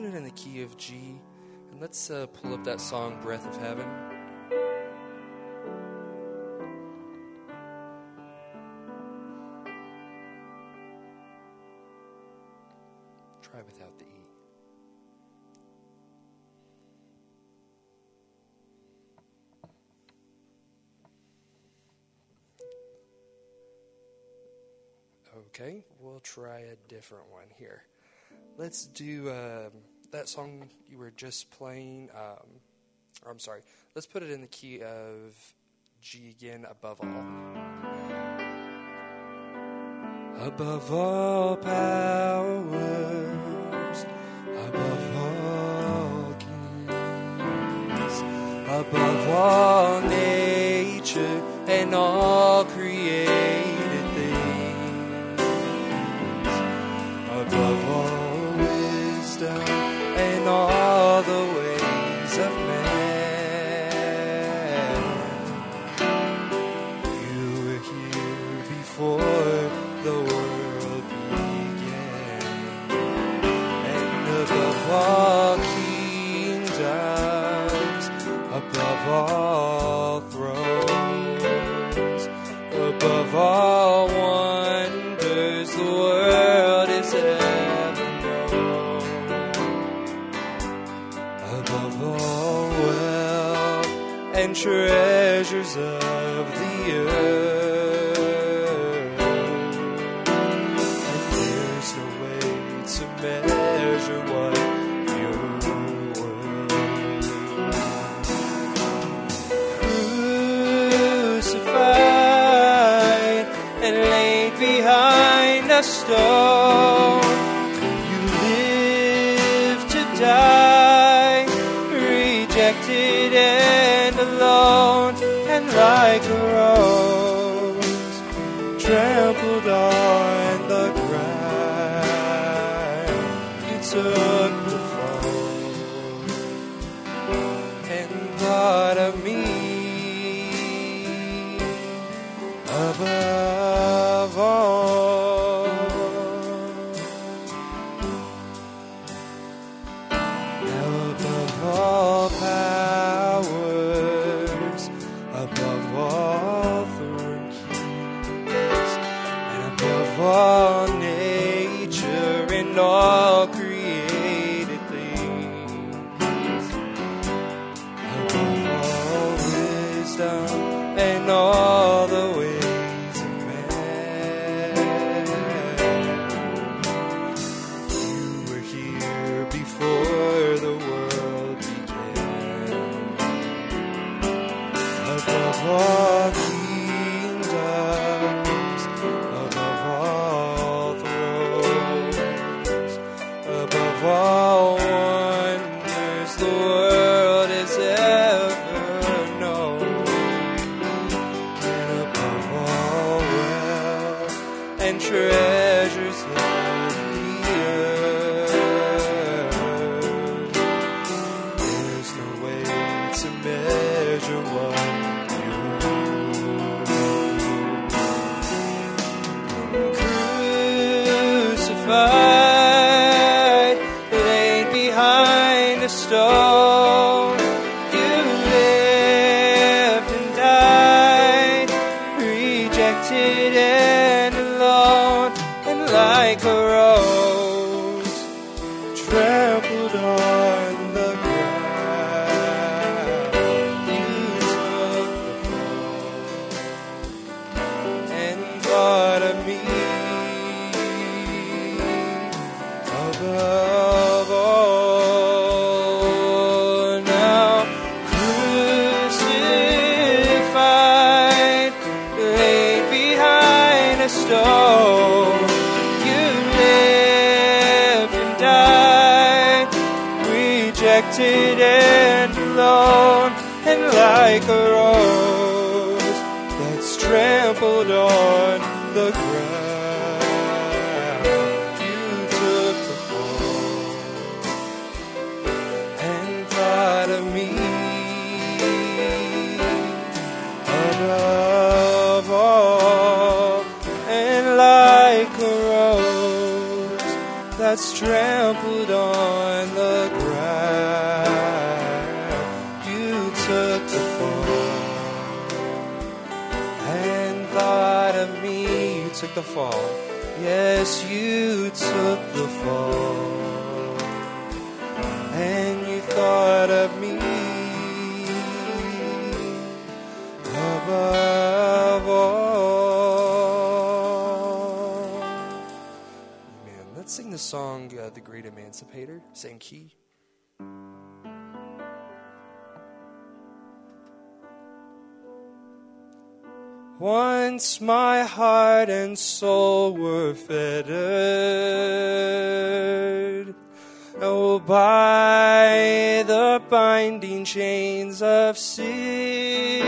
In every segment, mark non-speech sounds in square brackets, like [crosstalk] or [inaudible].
tune it in the key of G, and let's uh, pull up that song, Breath of Heaven. Try without the E. Okay, we'll try a different one here. Let's do. Um, that song you were just playing, um, or I'm sorry, let's put it in the key of G again above all. Above all powers, above all kings, above all nature and all creatures. Uh, The Great Emancipator, same key. Once my heart and soul were fettered, oh, by the binding chains of sin.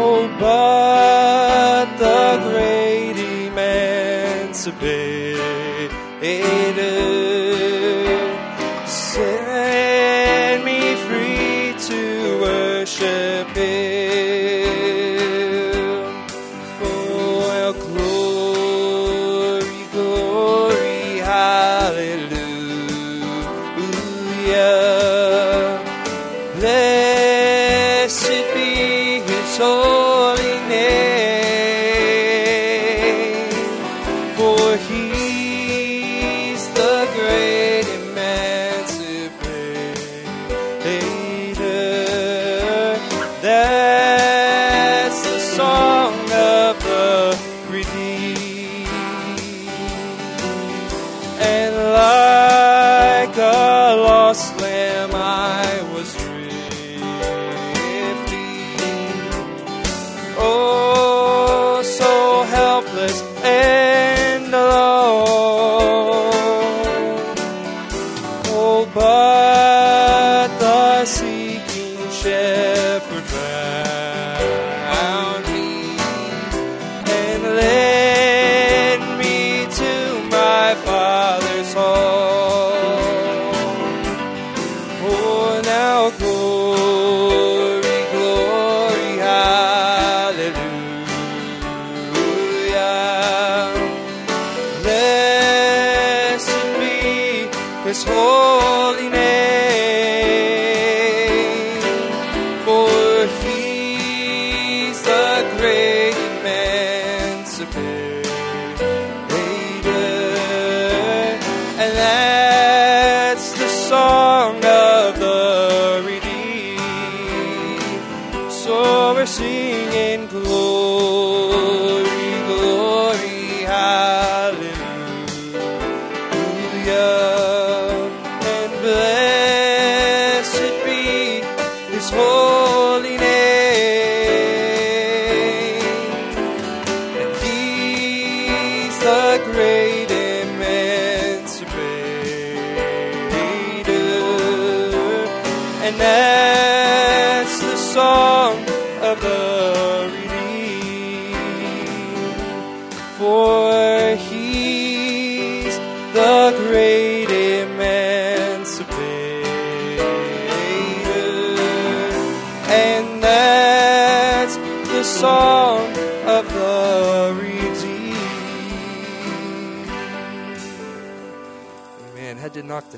Oh, but the great emancipator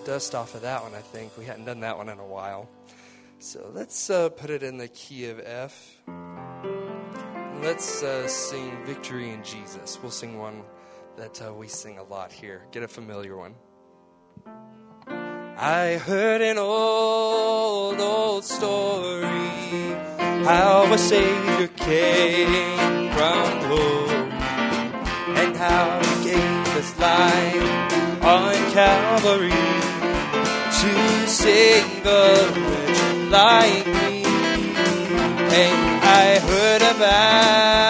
the dust off of that one, I think. We hadn't done that one in a while. So let's uh, put it in the key of F. Let's uh, sing Victory in Jesus. We'll sing one that uh, we sing a lot here. Get a familiar one. I heard an old, old story how a Savior came from glory and how he gave his life on Calvary to save a wretch like me. And I heard about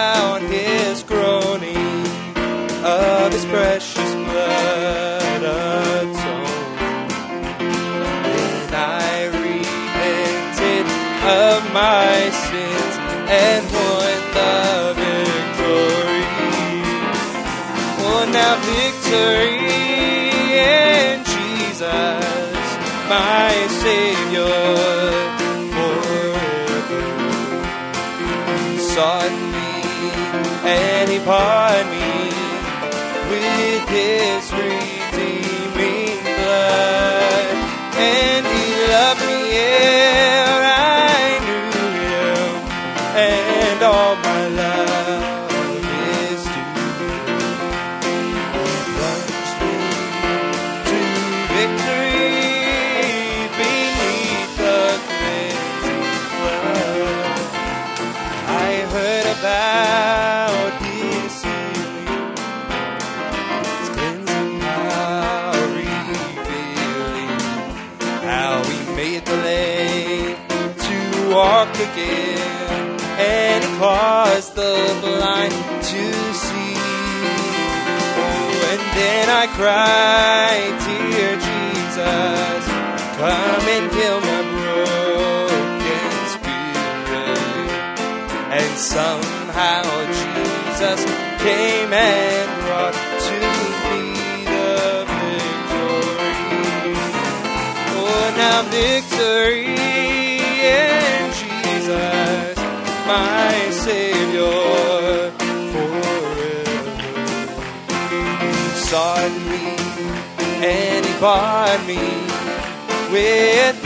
again, and he caused the blind to see. Oh, and then I cried, Dear Jesus, come and heal my broken spirit. And somehow Jesus came and brought to me the victory. Oh, now victory in Jesus, my Savior forever. He bought me with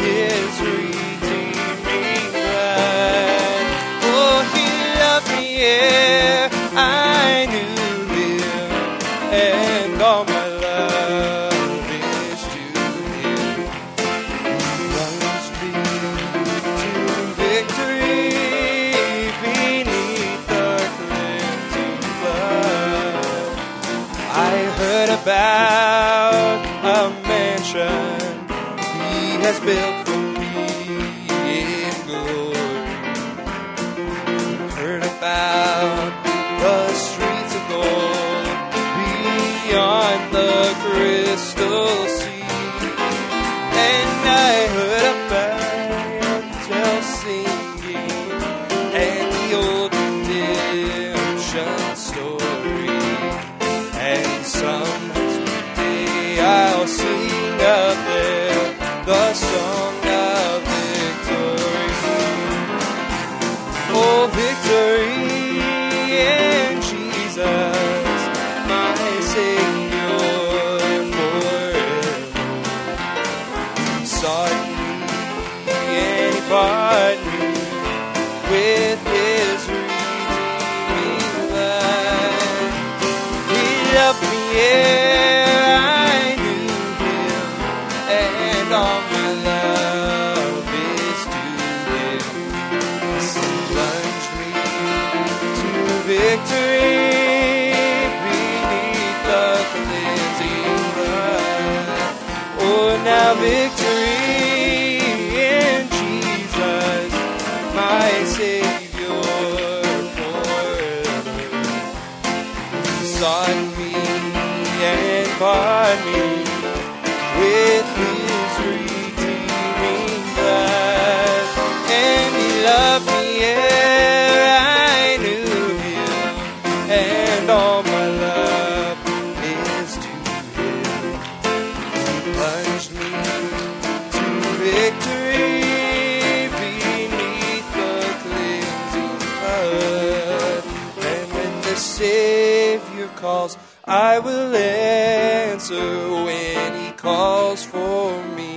calls, I will answer when he calls for me.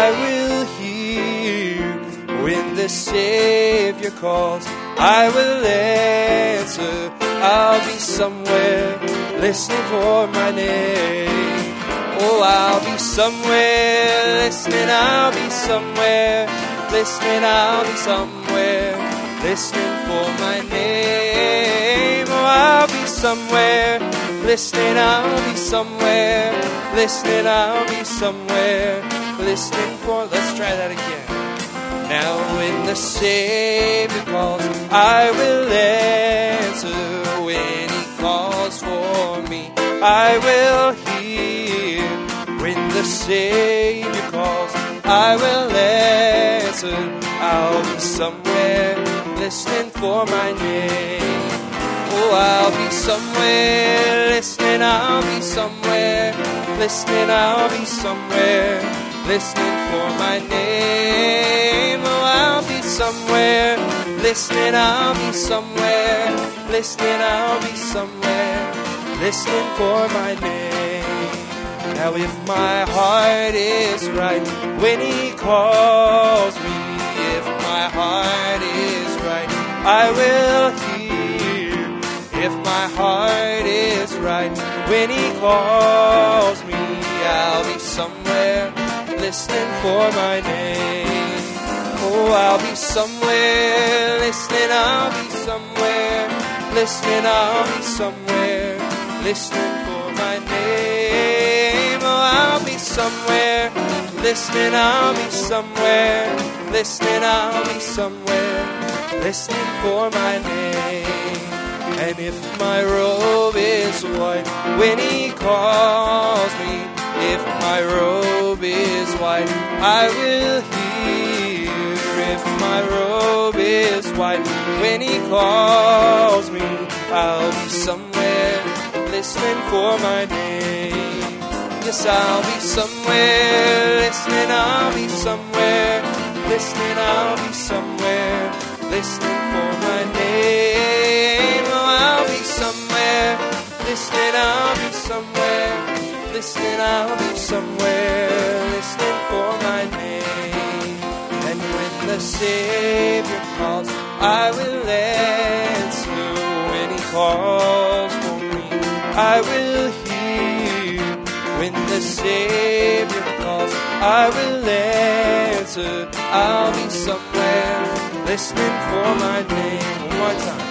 I will hear when the Savior calls. I will answer. I'll be somewhere listening for my name. Oh, I'll be somewhere listening. I'll be somewhere listening. I'll be somewhere listening for my name. Oh, I'll be somewhere listening. I'll be somewhere listening. I'll be somewhere listening for. Let's try that again. Now, when the Savior calls, I will answer. When He calls for me, I will hear. When the Savior calls, I will answer. I'll be somewhere listening for my name. Oh, I'll be somewhere listening. I'll be somewhere listening. I'll be somewhere listening for my name. Oh, I'll be somewhere listening. I'll be somewhere listening. I'll be somewhere listening for my name. Now if my heart is right when he calls me, if my heart is right, I will. If my heart is right when he calls me, I'll be somewhere listening for my name. Oh, I'll be somewhere listening, I'll be somewhere listening, I'll be somewhere listening for my name. Oh, I'll be somewhere listening, I'll be somewhere listening, I'll be somewhere listening for my name. And if my robe is white when he calls me, if my robe is white, I will hear. If my robe is white when he calls me, I'll be somewhere listening for my name. Yes, I'll be somewhere listening, I'll be somewhere listening, I'll be somewhere listening for my name. Listening, I'll be somewhere listening, I'll be somewhere listening for my name. And when the Savior calls, I will answer. When He calls for me, I will hear. When the Savior calls, I will answer. I'll be somewhere listening for my name. One more time.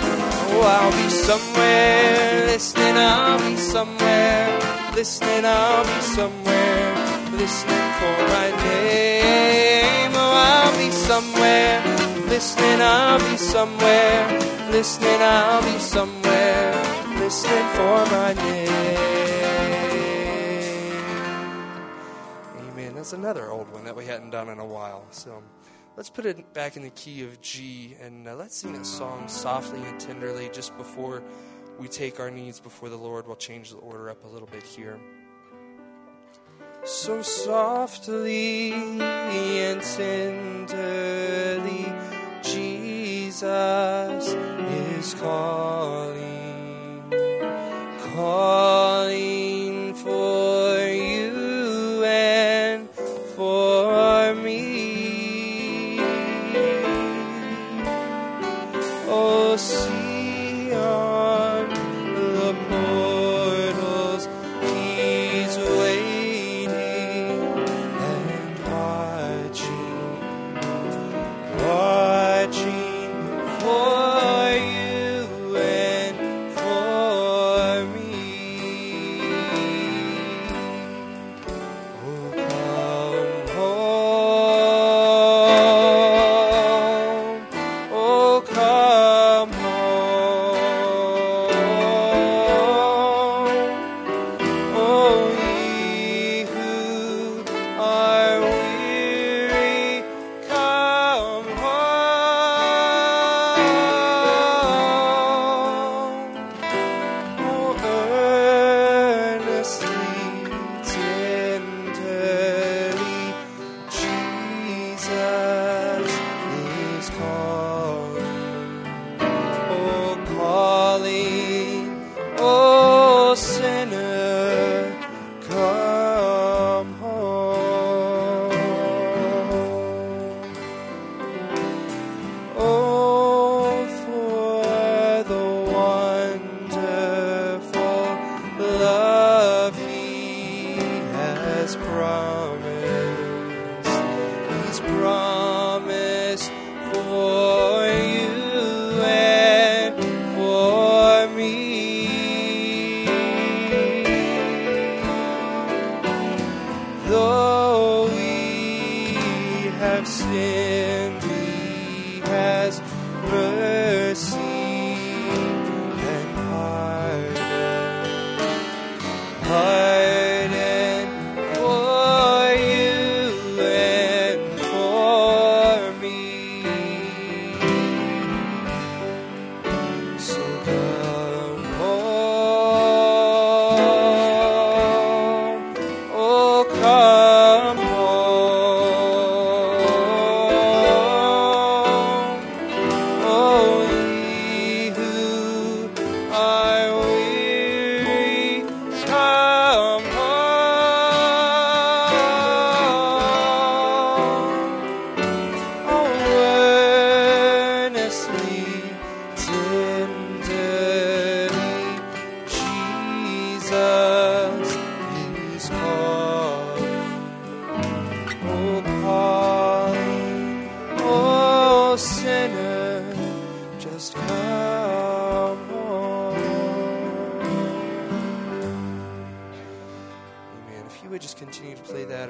Oh, I'll be somewhere listening. I'll be somewhere listening. I'll be somewhere listening for my name. Oh, I'll be somewhere listening. I'll be somewhere listening. I'll be somewhere listening for my name. Amen. That's another old one that we hadn't done in a while. So let's put it back in the key of G and uh, let's sing a song softly and tenderly just before we take our needs before the Lord. We'll change the order up a little bit here. So softly and tenderly, Jesus is calling, calling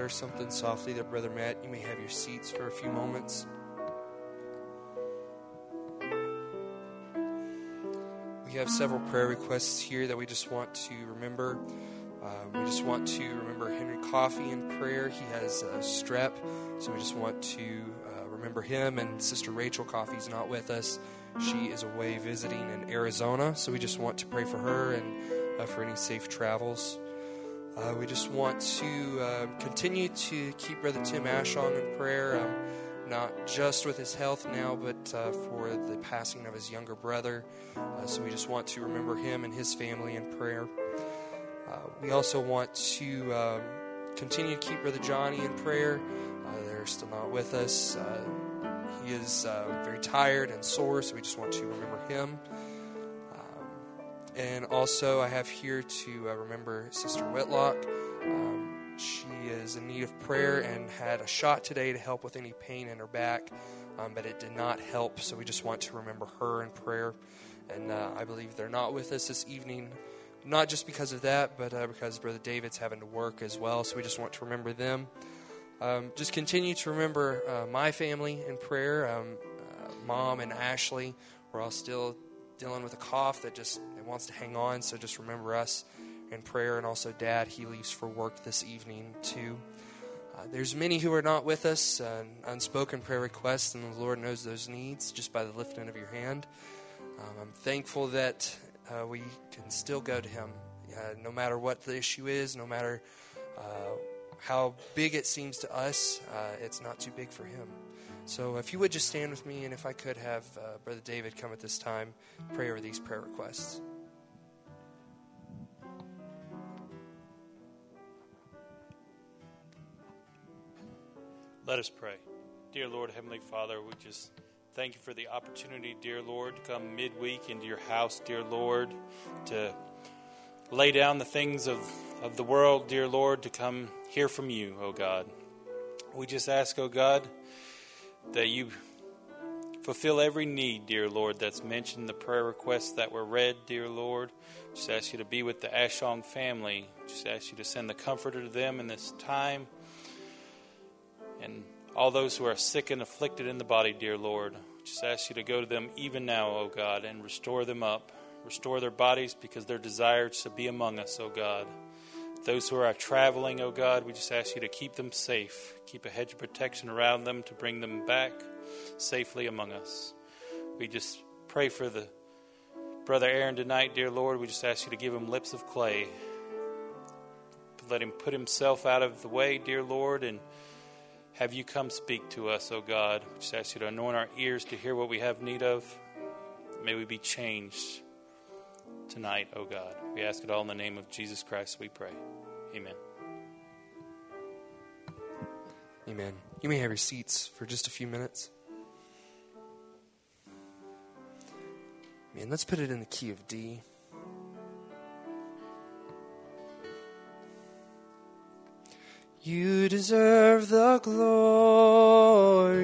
that or something softly there, Brother Matt, you may have your seats for a few moments. We have several prayer requests here that we just want to remember. Um, we just want to remember Henry Coffey in prayer. He has a strep, so we just want to uh, remember him. And Sister Rachel Coffey's not with us. She is away visiting in Arizona, so we just want to pray for her and uh, for any safe travels. Uh, we just want to uh, continue to keep Brother Tim Ashong in prayer, um, not just with his health now, but uh, for the passing of his younger brother. Uh, so we just want to remember him and his family in prayer. Uh, we also want to um, continue to keep Brother Johnny in prayer. Uh, they're still not with us. Uh, he is very tired and sore, so we just want to remember him. And also, I have here to uh, remember Sister Whitlock. Um, she is in need of prayer and had a shot today to help with any pain in her back, um, but it did not help, so we just want to remember her in prayer. And uh, I believe they're not with us this evening not just because of that, but uh, because Brother David's having to work as well. So we just want to remember them. Um, just continue to remember uh, my family in prayer. Um, uh, Mom and Ashley, we're all still dealing with a cough that just wants to hang on. So just remember us in prayer. And also, Dad, he leaves for work this evening too. Uh, there's many who are not with us, uh, unspoken prayer requests, and the Lord knows those needs just by the lifting of your hand. Um, I'm thankful that uh, we can still go to Him. No matter what the issue is, no matter uh, how big it seems to us, uh, it's not too big for Him. So if you would just stand with me, and if I could have uh, Brother David come at this time, pray over these prayer requests. Let us pray. Dear Lord, Heavenly Father, we just Thank you for the opportunity, dear Lord, to come midweek into your house, dear Lord, to lay down the things of, of the world, dear Lord, to come hear from you, O oh God. We just ask, O oh God, that you fulfill every need, dear Lord, that's mentioned in the prayer requests that were read, dear Lord. Just ask you to be with the Ashong family. Just ask you to send the comforter to them in this time. And all those who are sick and afflicted in the body, dear Lord. Just ask you to go to them even now, O God, and restore them up. Restore their bodies because their desire to be among us, O God. Those who are traveling, O God, we just ask you to keep them safe. Keep a hedge of protection around them to bring them back safely among us. We just pray for the brother Aaron tonight, dear Lord. We just ask you to give him lips of clay. Let him put himself out of the way, dear Lord, and have you come speak to us, O God. We just ask you to anoint our ears to hear what we have need of. May we be changed tonight, O God. We ask it all in the name of Jesus Christ, we pray. Amen. Amen. You may have your seats for just a few minutes. Man, let's put it in the key of D. You deserve the glory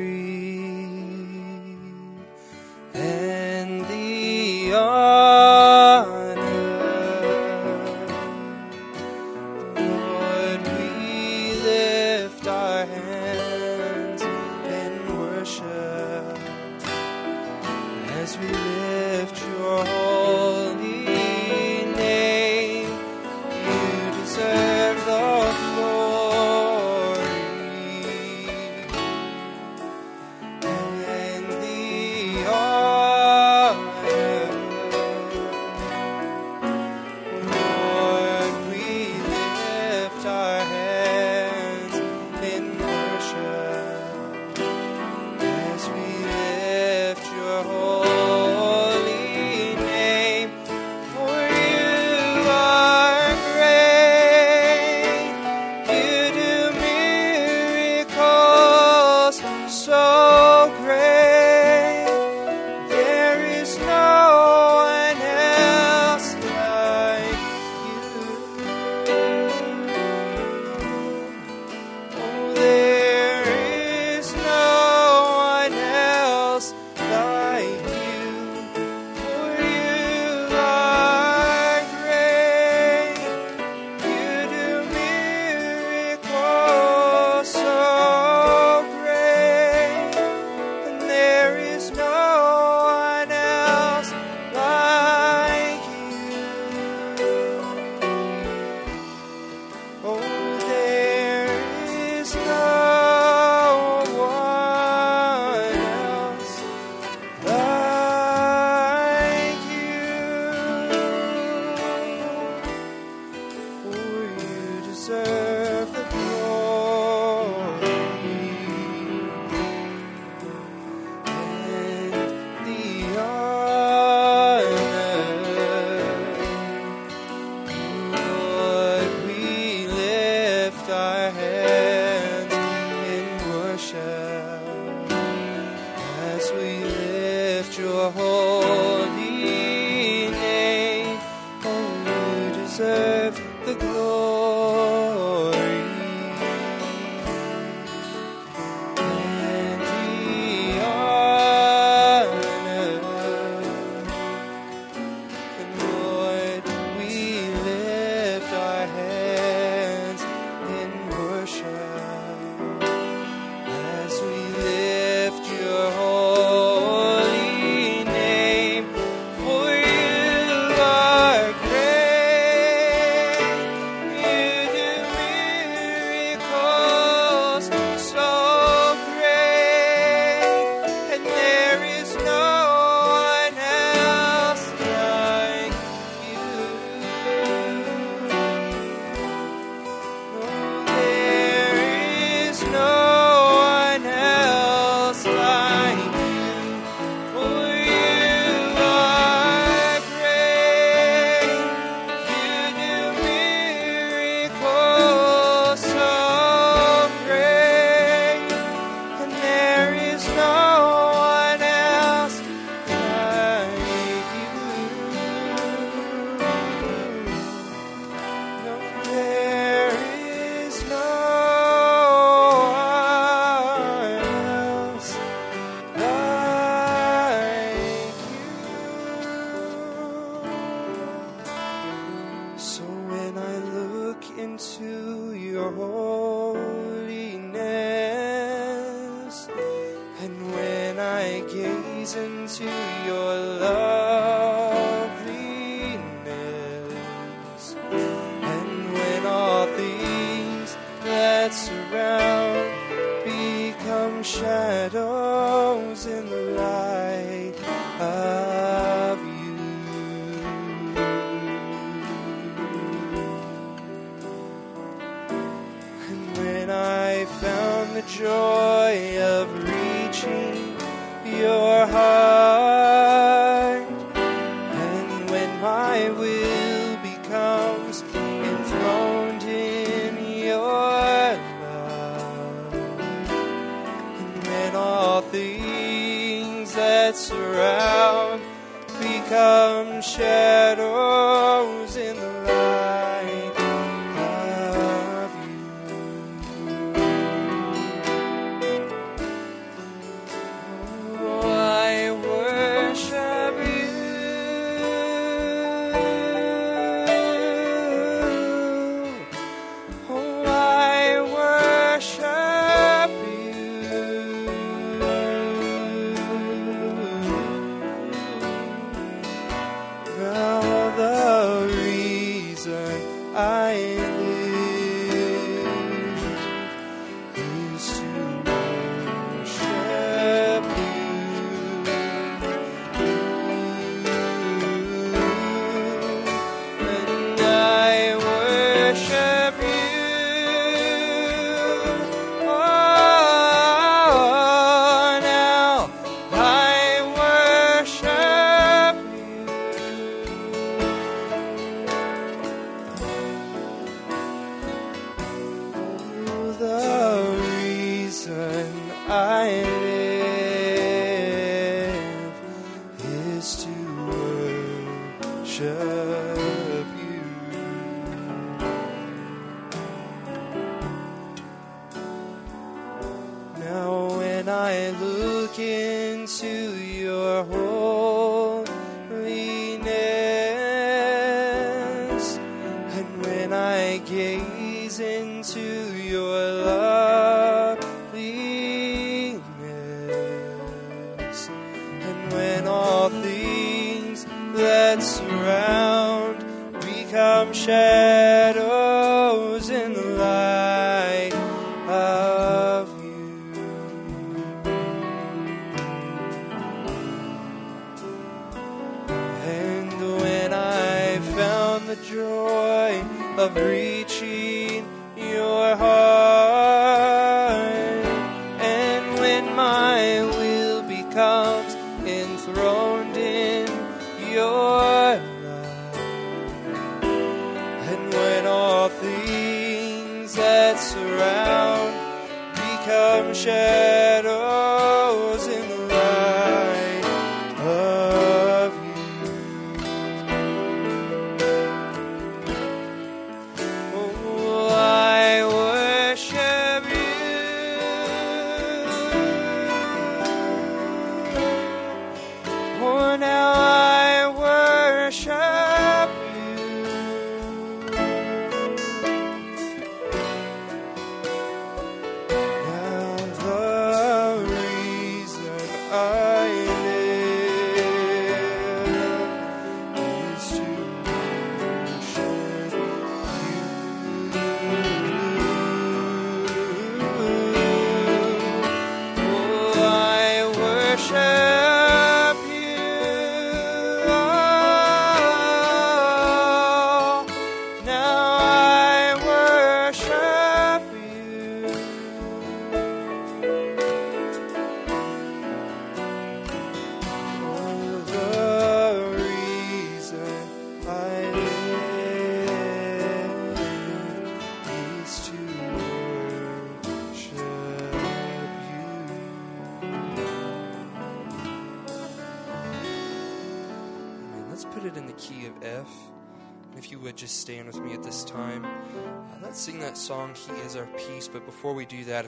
I look into your heart.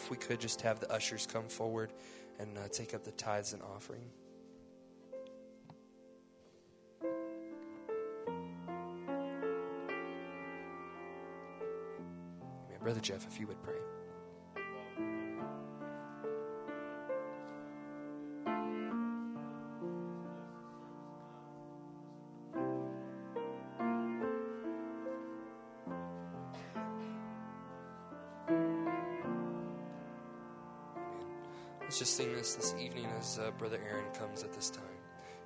if we could just have the ushers come forward and uh, take up the tithes and offering. Brother Jeff, if you would pray. Sing this this evening as uh, Brother Aaron comes at this time.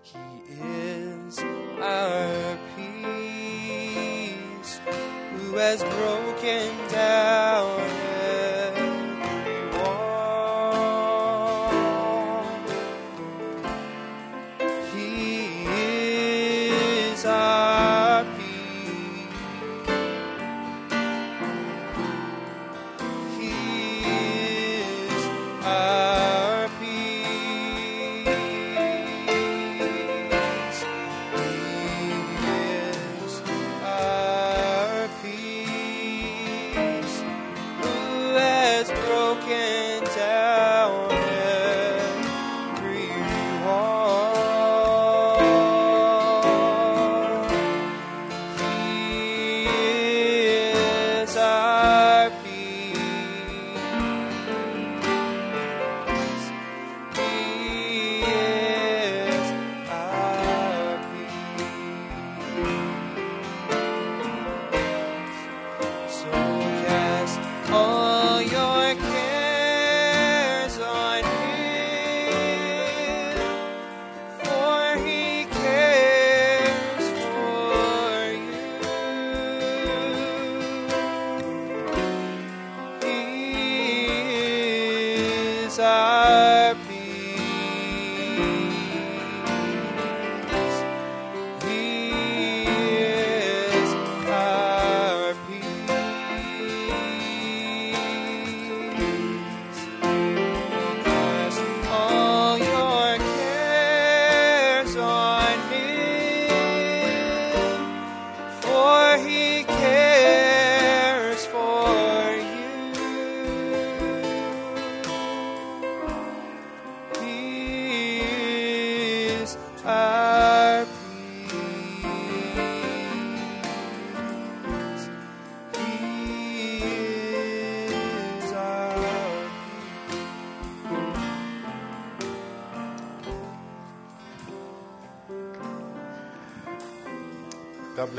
He is our peace who has broken down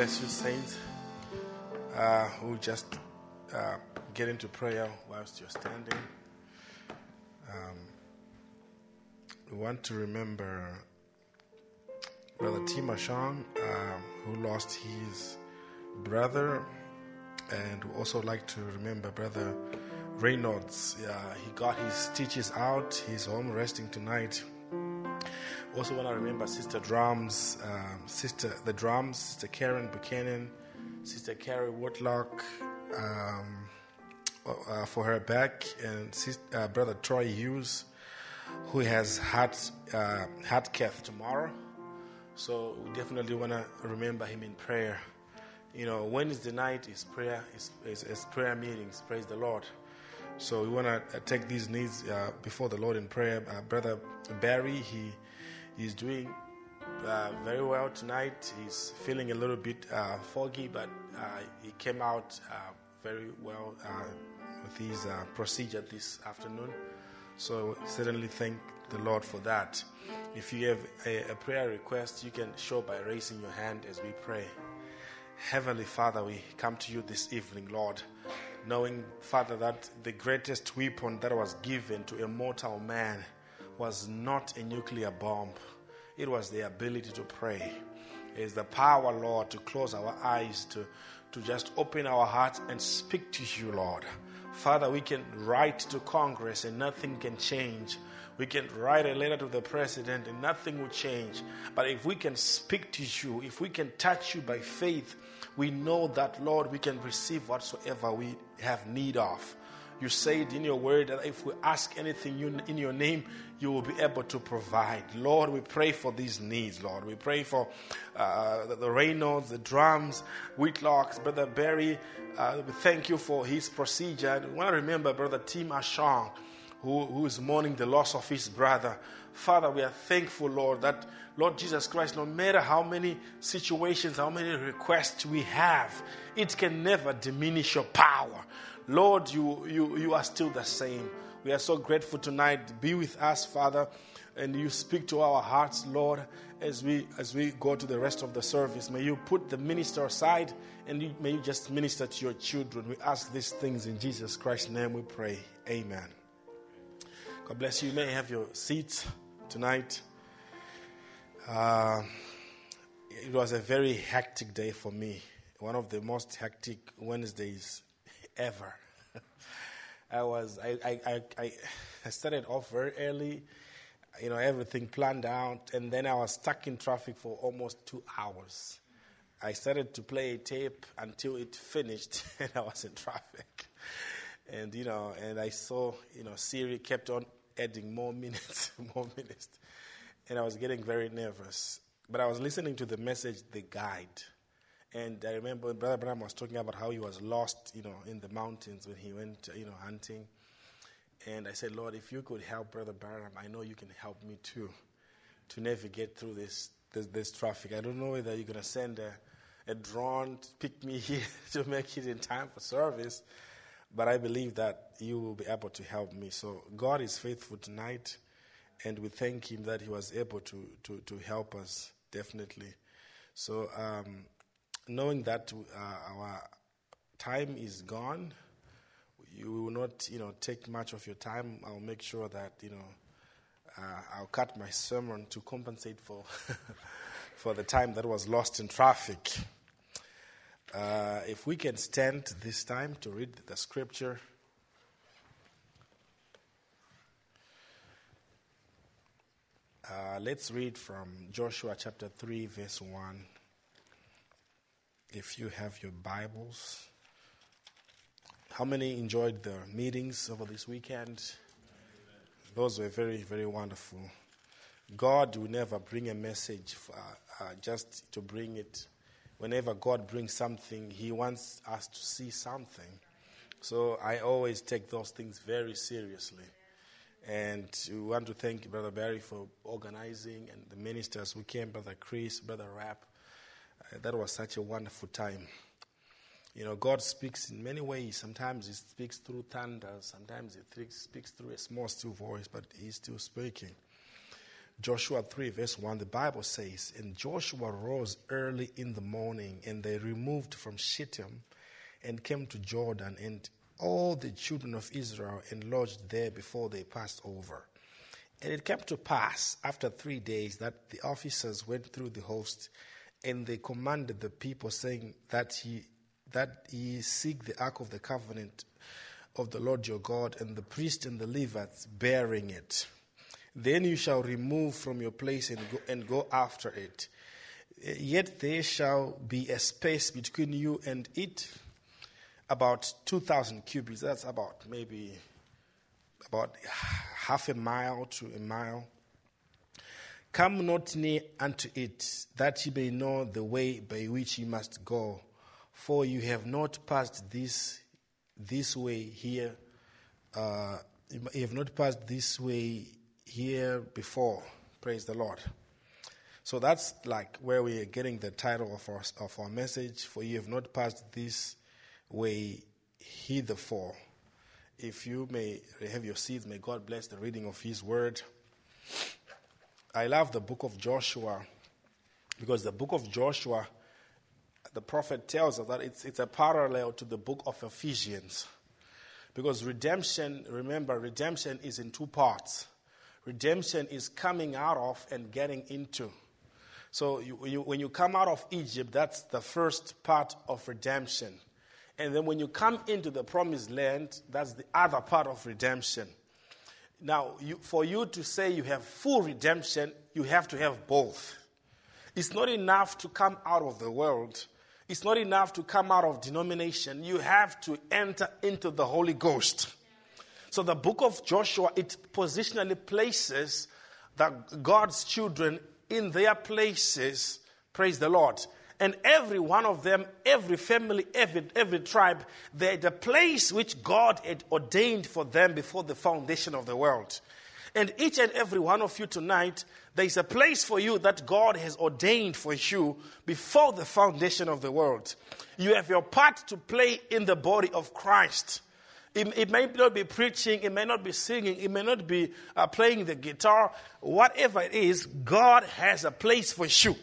bless you, saints. Uh, we'll just uh, get into prayer whilst you're standing. Um, we want to remember Brother Shang, um, who lost his brother, and we also like to remember Brother Reynolds. He got his stitches out. He's home resting tonight. Also, want to remember Sister Drums, um, Sister the Drums, Sister Karen Buchanan, Sister Carrie Whitlock um, uh, for her back, and sister, uh, Brother Troy Hughes, who has heart uh, heart cath tomorrow. So we definitely want to remember him in prayer. You know, Wednesday night is prayer is, is, is prayer meetings. Praise the Lord. So we want to uh, take these needs uh, before the Lord in prayer. Uh, Brother Barry, he He's doing uh, very well tonight. He's feeling a little bit uh, foggy, but uh, he came out uh, very well uh, with his procedure this afternoon. So certainly thank the Lord for that. If you have a, a prayer request, you can show by raising your hand as we pray. Heavenly Father, we come to you this evening, Lord, knowing, Father, that the greatest weapon that was given to a mortal man was not a nuclear bomb, it was the ability to pray. It's the power, Lord, to close our eyes, to, to just open our hearts and speak to you, Lord. Father, we can write to Congress and nothing can change. We can write a letter to the president and nothing will change. But if we can speak to you, if we can touch you by faith, we know that, Lord, we can receive whatsoever we have need of. You say it in your word that if we ask anything in your name, you will be able to provide. Lord, we pray for these needs, Lord. We pray for uh, the, the Reynolds, the drums, Whitlocks, Brother Barry. Uh, we thank you for his procedure. We want to remember Brother Tim Ashong, who, who is mourning the loss of his brother. Father, we are thankful, Lord, that Lord Jesus Christ, no matter how many situations, how many requests we have, it can never diminish your power. Lord, you, you, you are still the same. We are so grateful tonight. Be with us, Father, and you speak to our hearts, Lord, as we as we go to the rest of the service. May you put the minister aside and you, may you just minister to your children. We ask these things in Jesus Christ's name we pray. Amen. God bless you. You may have your seats tonight. Uh, it was a very hectic day for me. One of the most hectic Wednesdays ever. I was I, I, I, I started off very early, you know, everything planned out, and then I was stuck in traffic for almost two hours. I started to play a tape until it finished, [laughs] and I was in traffic. And you know, and I saw, you know, Siri kept on adding more [laughs] minutes, more minutes. And I was getting very nervous. But I was listening to the message, the guide. And I remember Brother Branham was talking about how he was lost, you know, in the mountains when he went, you know, hunting. And I said, Lord, if you could help Brother Branham, I know you can help me too to navigate through this, this, this traffic. I don't know whether you're going to send a, a drone to pick me [laughs] here to make it in time for service. But I believe that you will be able to help me. So God is faithful tonight, and we thank Him that He was able to, to, to help us, definitely. So, um, knowing that uh, our time is gone, you will not, you know, take much of your time. I'll make sure that, you know, uh, I'll cut my sermon to compensate for, [laughs] for the time that was lost in traffic. Uh, if we can stand this time to read the scripture. Uh, let's read from Joshua chapter 3, verse 1. If you have your Bibles. How many enjoyed the meetings over this weekend? Those were very, very wonderful. God will never bring a message for, uh, uh, just to bring it whenever God brings something, He wants us to see something. So I always take those things very seriously. And we want to thank Brother Barry for organizing and the ministers who came, Brother Chris, Brother Rapp. That was such a wonderful time. You know, God speaks in many ways. Sometimes He speaks through thunder, sometimes He speaks through a small, still voice, but He's still speaking. Joshua 3, verse 1, the Bible says, And Joshua rose early in the morning, and they removed from Shittim and came to Jordan, and all the children of Israel and lodged there before they passed over. And it came to pass after three days that the officers went through the host, and they commanded the people, saying that he that ye seek the ark of the covenant of the Lord your God, and the priest and the Levites bearing it. Then you shall remove from your place and go, and go after it. Yet there shall be a space between you and it, about 2,000 cubits. That's about maybe about half a mile to a mile. Come not near unto it, that ye may know the way by which ye must go, for you have not passed this this way here. Uh, you have not passed this way here before. Praise the Lord. So that's like where we are getting the title of our, of our message. For you have not passed this way hitherto. If you may have your seats, may God bless the reading of His word. I love the book of Joshua because the book of Joshua, the prophet tells us that it's, it's a parallel to the book of Ephesians. Because redemption, remember, redemption is in two parts redemption is coming out of and getting into. So you, you, when you come out of Egypt, that's the first part of redemption. And then when you come into the promised land, that's the other part of redemption. Now, you, for you to say you have full redemption, you have to have both. It's not enough to come out of the world. It's not enough to come out of denomination. You have to enter into the Holy Ghost. So the book of Joshua, it positionally places that God's children in their places. Praise the Lord. And every one of them, every family, every, every tribe, they're the place which God had ordained for them before the foundation of the world. And each and every one of you tonight, there is a place for you that God has ordained for you before the foundation of the world. You have your part to play in the body of Christ. It, it, may not be preaching, it may not be singing, it may not be uh, playing the guitar. Whatever it is, God has a place for you.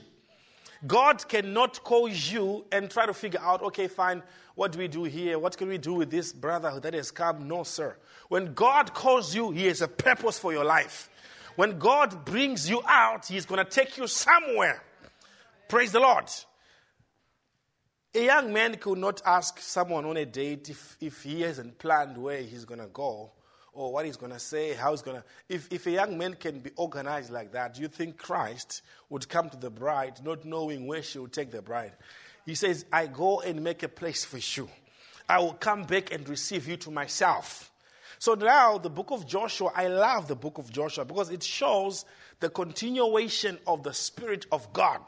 God cannot call you and try to figure out, okay, fine, what do we do here? What can we do with this brother that has come? No, sir. When God calls you, He has a purpose for your life. When God brings you out, He's going to take you somewhere. Praise the Lord. A young man could not ask someone on a date if, if he hasn't planned where he's going to go or what he's going to say, how he's going to. If, if a young man can be organized like that, do you think Christ would come to the bride not knowing where she would take the bride? He says, I go and make a place for you. I will come back and receive you to myself. So now, the book of Joshua, I love the book of Joshua because it shows the continuation of the Spirit of God.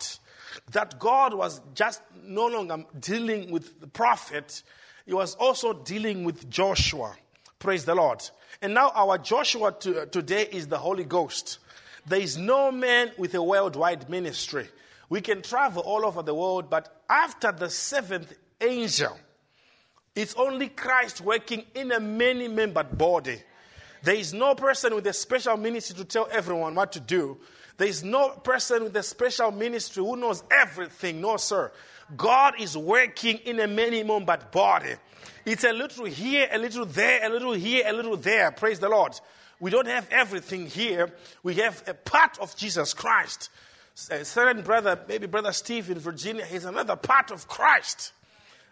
That God was just no longer dealing with the prophet, he was also dealing with Joshua. Praise the Lord. And now our Joshua to, uh, today is the Holy Ghost. There is no man with a worldwide ministry. We can travel all over the world, but after the seventh angel, it's only Christ working in a many membered body. There is no person with a special ministry to tell everyone what to do. There is no person with a special ministry who knows everything. No, sir. God is working in a many membered body. It's a little here, a little there, a little here, a little there. Praise the Lord. We don't have everything here. We have a part of Jesus Christ. A uh, certain brother, maybe brother Steve in Virginia, he's another part of Christ.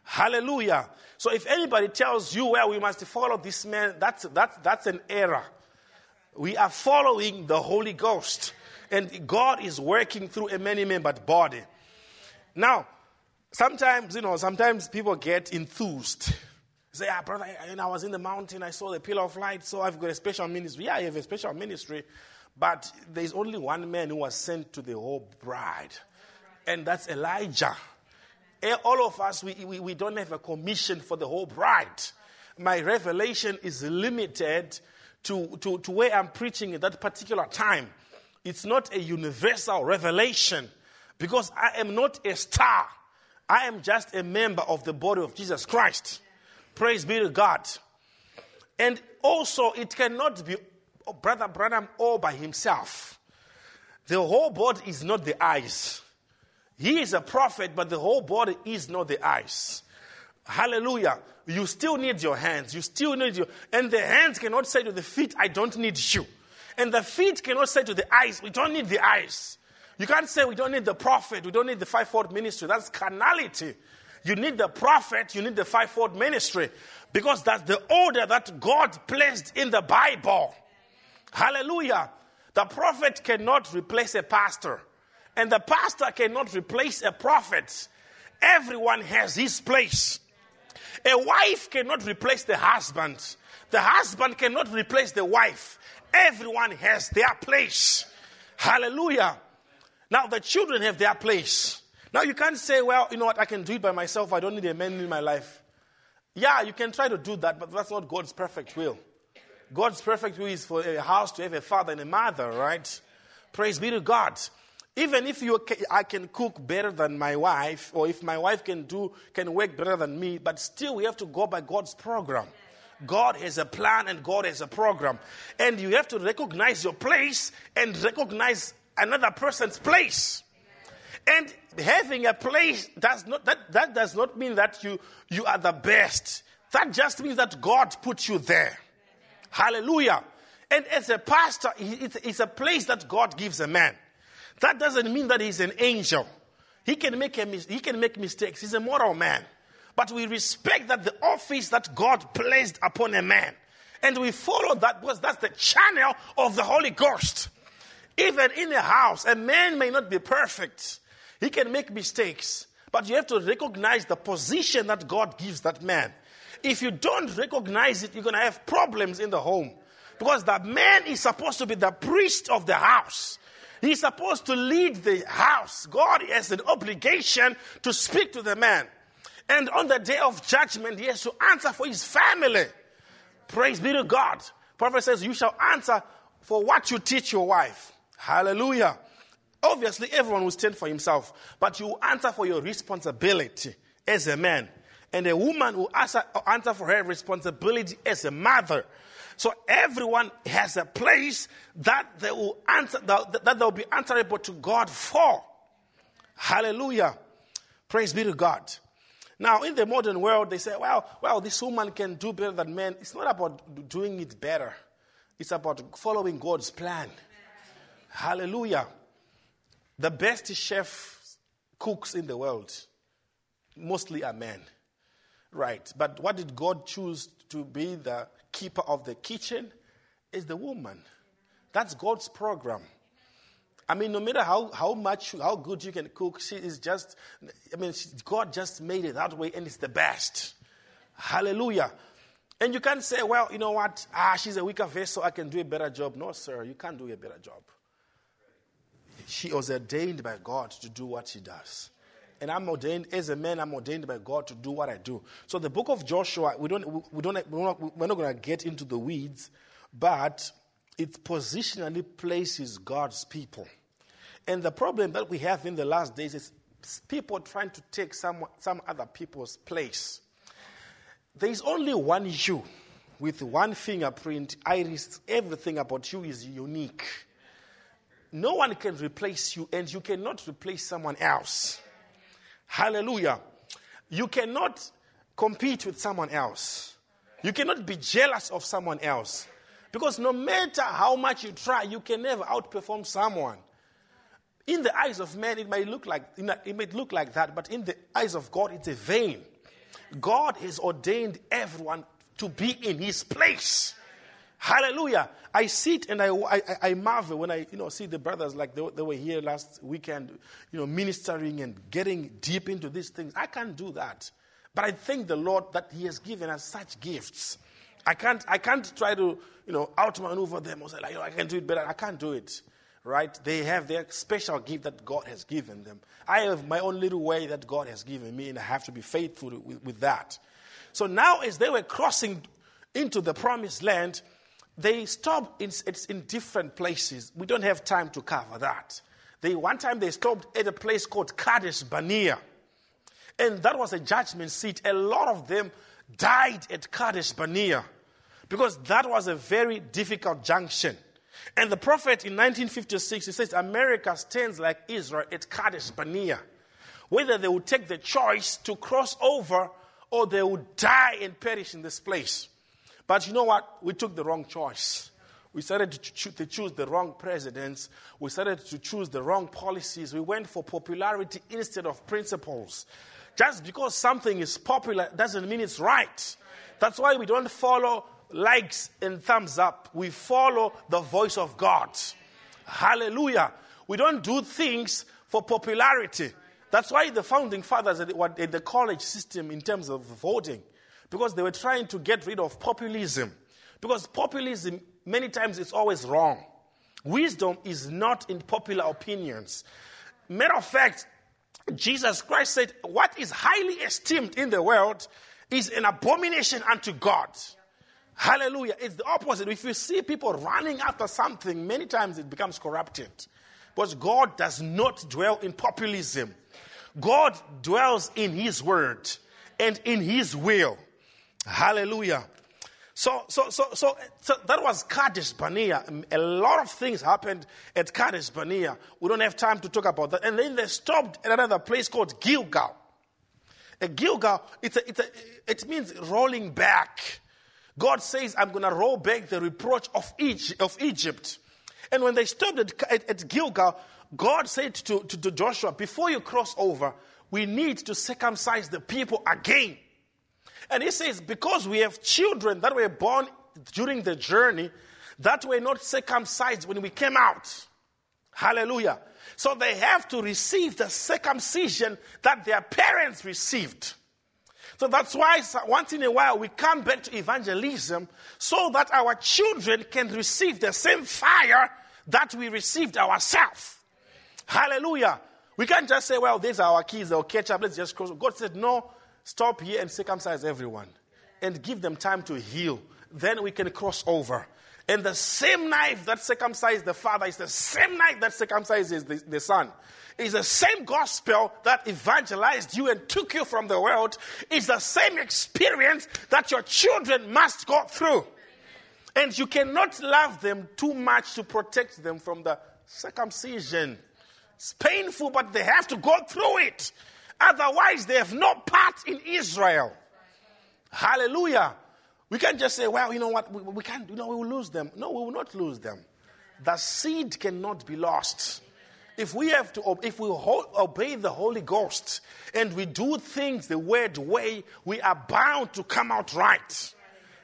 Hallelujah. So if anybody tells you well, we must follow this man, that's, that's, that's an error. We are following the Holy Ghost. And God is working through a many membered body. Now, sometimes, you know, sometimes people get enthused. Say, ah, brother, I, I was in the mountain, I saw the pillar of light, so I've got a special ministry. Yeah, you have a special ministry, but there's only one man who was sent to the whole bride, and that's Elijah. Eh, all of us, we, we, we don't have a commission for the whole bride. My revelation is limited to, to, to where I'm preaching at that particular time. It's not a universal revelation because I am not a star. I am just a member of the body of Jesus Christ. Praise be to God. And also, it cannot be Brother Branham all by himself. The whole body is not the eyes. He is a prophet, but the whole body is not the eyes. Hallelujah. You still need your hands. You still need your, and the hands cannot say to the feet, I don't need you. And the feet cannot say to the eyes, we don't need the eyes. You can't say we don't need the prophet, we don't need the fivefold ministry. That's carnality. You need the prophet, you need the fivefold ministry. Because that's the order that God placed in the Bible. Hallelujah. The prophet cannot replace a pastor. And the pastor cannot replace a prophet. Everyone has his place. A wife cannot replace the husband. The husband cannot replace the wife. Everyone has their place. Hallelujah. Now the children have their place. Now you can't say, well, you know what, I can do it by myself. I don't need a man in my life. Yeah, you can try to do that, but that's not God's perfect will. God's perfect will is for a house to have a father and a mother, right? Praise be to God even if you, I can cook better than my wife, or if my wife can do, can work better than me, but still we have to go by God's program. God has a plan and God has a program. And you have to recognize your place and recognize another person's place. And having a place does not, that, that does not mean that you, you are the best. That just means that God put you there. Hallelujah. And as a pastor, it's, a place that God gives a man. That doesn't mean that he's an angel. He can make, a, he can make mistakes. He's a moral man. But we respect that the office that God placed upon a man. And we follow that because that's the channel of the Holy Ghost. Even in a house, a man may not be perfect. He can make mistakes. But you have to recognize the position that God gives that man. If you don't recognize it, you're going to have problems in the home. Because the man is supposed to be the priest of the house. He's supposed to lead the house. God has an obligation to speak to the man. And on the day of judgment, he has to answer for his family. Praise be to God. Prophet says, You shall answer for what you teach your wife. Hallelujah. Obviously, everyone will stand for himself, but you answer for your responsibility as a man. And a woman will answer, for her responsibility as a mother. So everyone has a place that they will answer, that, that they'll be answerable to God for. Hallelujah. Praise be to God. Now, in the modern world, they say, well, well, this woman can do better than men. It's not about doing it better, it's about following God's plan. Hallelujah. The best chef cooks in the world mostly are men. Right. But what did God choose to be the keeper of the kitchen? Is the woman. That's God's program. I mean, no matter how, how much, how good you can cook, she is just, I mean, she, God just made it that way and it's the best. Hallelujah. And you can't say, well, you know what? Ah, she's a weaker vessel. I can do a better job. No, sir, you can't do a better job. She was ordained by God to do what she does. And I'm ordained as a man, I'm ordained by God to do what I do. So the book of Joshua, we don't, we don't, we're not, we're not going to get into the weeds, but it positionally places God's people. And the problem that we have in the last days is people trying to take some, some other people's place. There is only one you with one fingerprint, iris, everything about you is unique. No one can replace you, and you cannot replace someone else. Hallelujah. You cannot compete with someone else. You cannot be jealous of someone else. Because no matter how much you try, you can never outperform someone. In the eyes of men, it may look like it may look like that, but in the eyes of God, it's a vain. God has ordained everyone to be in His place. Hallelujah. I sit and I, I, I, marvel when I you know, see the brothers like they, they were here last weekend, you know, ministering and getting deep into these things. I can't do that. But I thank the Lord that He has given us such gifts. I can't, I can't try to, you know, outmaneuver them or say, like, oh, I can do it better. I can't do it. Right? They have their special gift that God has given them. I have my own little way that God has given me, and I have to be faithful with, with that. So now, as they were crossing into the promised land, they stopped in, in different places. We don't have time to cover that. They, one time they stopped at a place called Kadesh Barnea. And that was a judgment seat. A lot of them died at Kadesh Barnea because that was a very difficult junction. And the prophet in 1956, he says, America stands like Israel at Kadesh Barnea. Whether they would take the choice to cross over or they would die and perish in this place. But you know what? We took the wrong choice. We started to, choose the wrong presidents. We started to choose the wrong policies. We went for popularity instead of principles. Just because something is popular doesn't mean it's right. That's why we don't follow likes and thumbs up. We follow the voice of God. Hallelujah. We don't do things for popularity. That's why the founding fathers at the college system, in terms of voting, because they were trying to get rid of populism. Because populism, many times, is always wrong. Wisdom is not in popular opinions. Matter of fact, Jesus Christ said, What is highly esteemed in the world is an abomination unto God. Hallelujah. It's the opposite. If you see people running after something, many times it becomes corrupted. But God does not dwell in populism. God dwells in His word and in His will. Hallelujah. So, so, so, so, so that was Kadesh Barnea. A lot of things happened at Kadesh Barnea. We don't have time to talk about that. And then they stopped at another place called Gilgal. A Gilgal, it's a, it's a, it means rolling back. God says, I'm going to roll back the reproach of, Egypt, of Egypt. And when they stopped at, at, at Gilgal, God said to, to, to Joshua, before you cross over, we need to circumcise the people again. And he says, because we have children that were born during the journey that were not circumcised when we came out. Hallelujah. So they have to receive the circumcision that their parents received. So that's why once in a while we come back to evangelism so that our children can receive the same fire that we received ourselves. Hallelujah. We can't just say, well, these are our kids, they'll catch up, let's just cross. God said, no, stop here and circumcise everyone and give them time to heal. Then we can cross over. And the same knife that circumcised the father is the same knife that circumcises the, the son. It's the same gospel that evangelized you and took you from the world. It's the same experience that your children must go through. And you cannot love them too much to protect them from the circumcision. it's painful, but they have to go through it. Otherwise, they have no part in Israel. Hallelujah. We can't just say, well, you know what, we, we can't, you know, we will lose them. No, we will not lose them. The seed cannot be lost. If we have to, if we obey the Holy Ghost and we do things the word way, we are bound to come out right.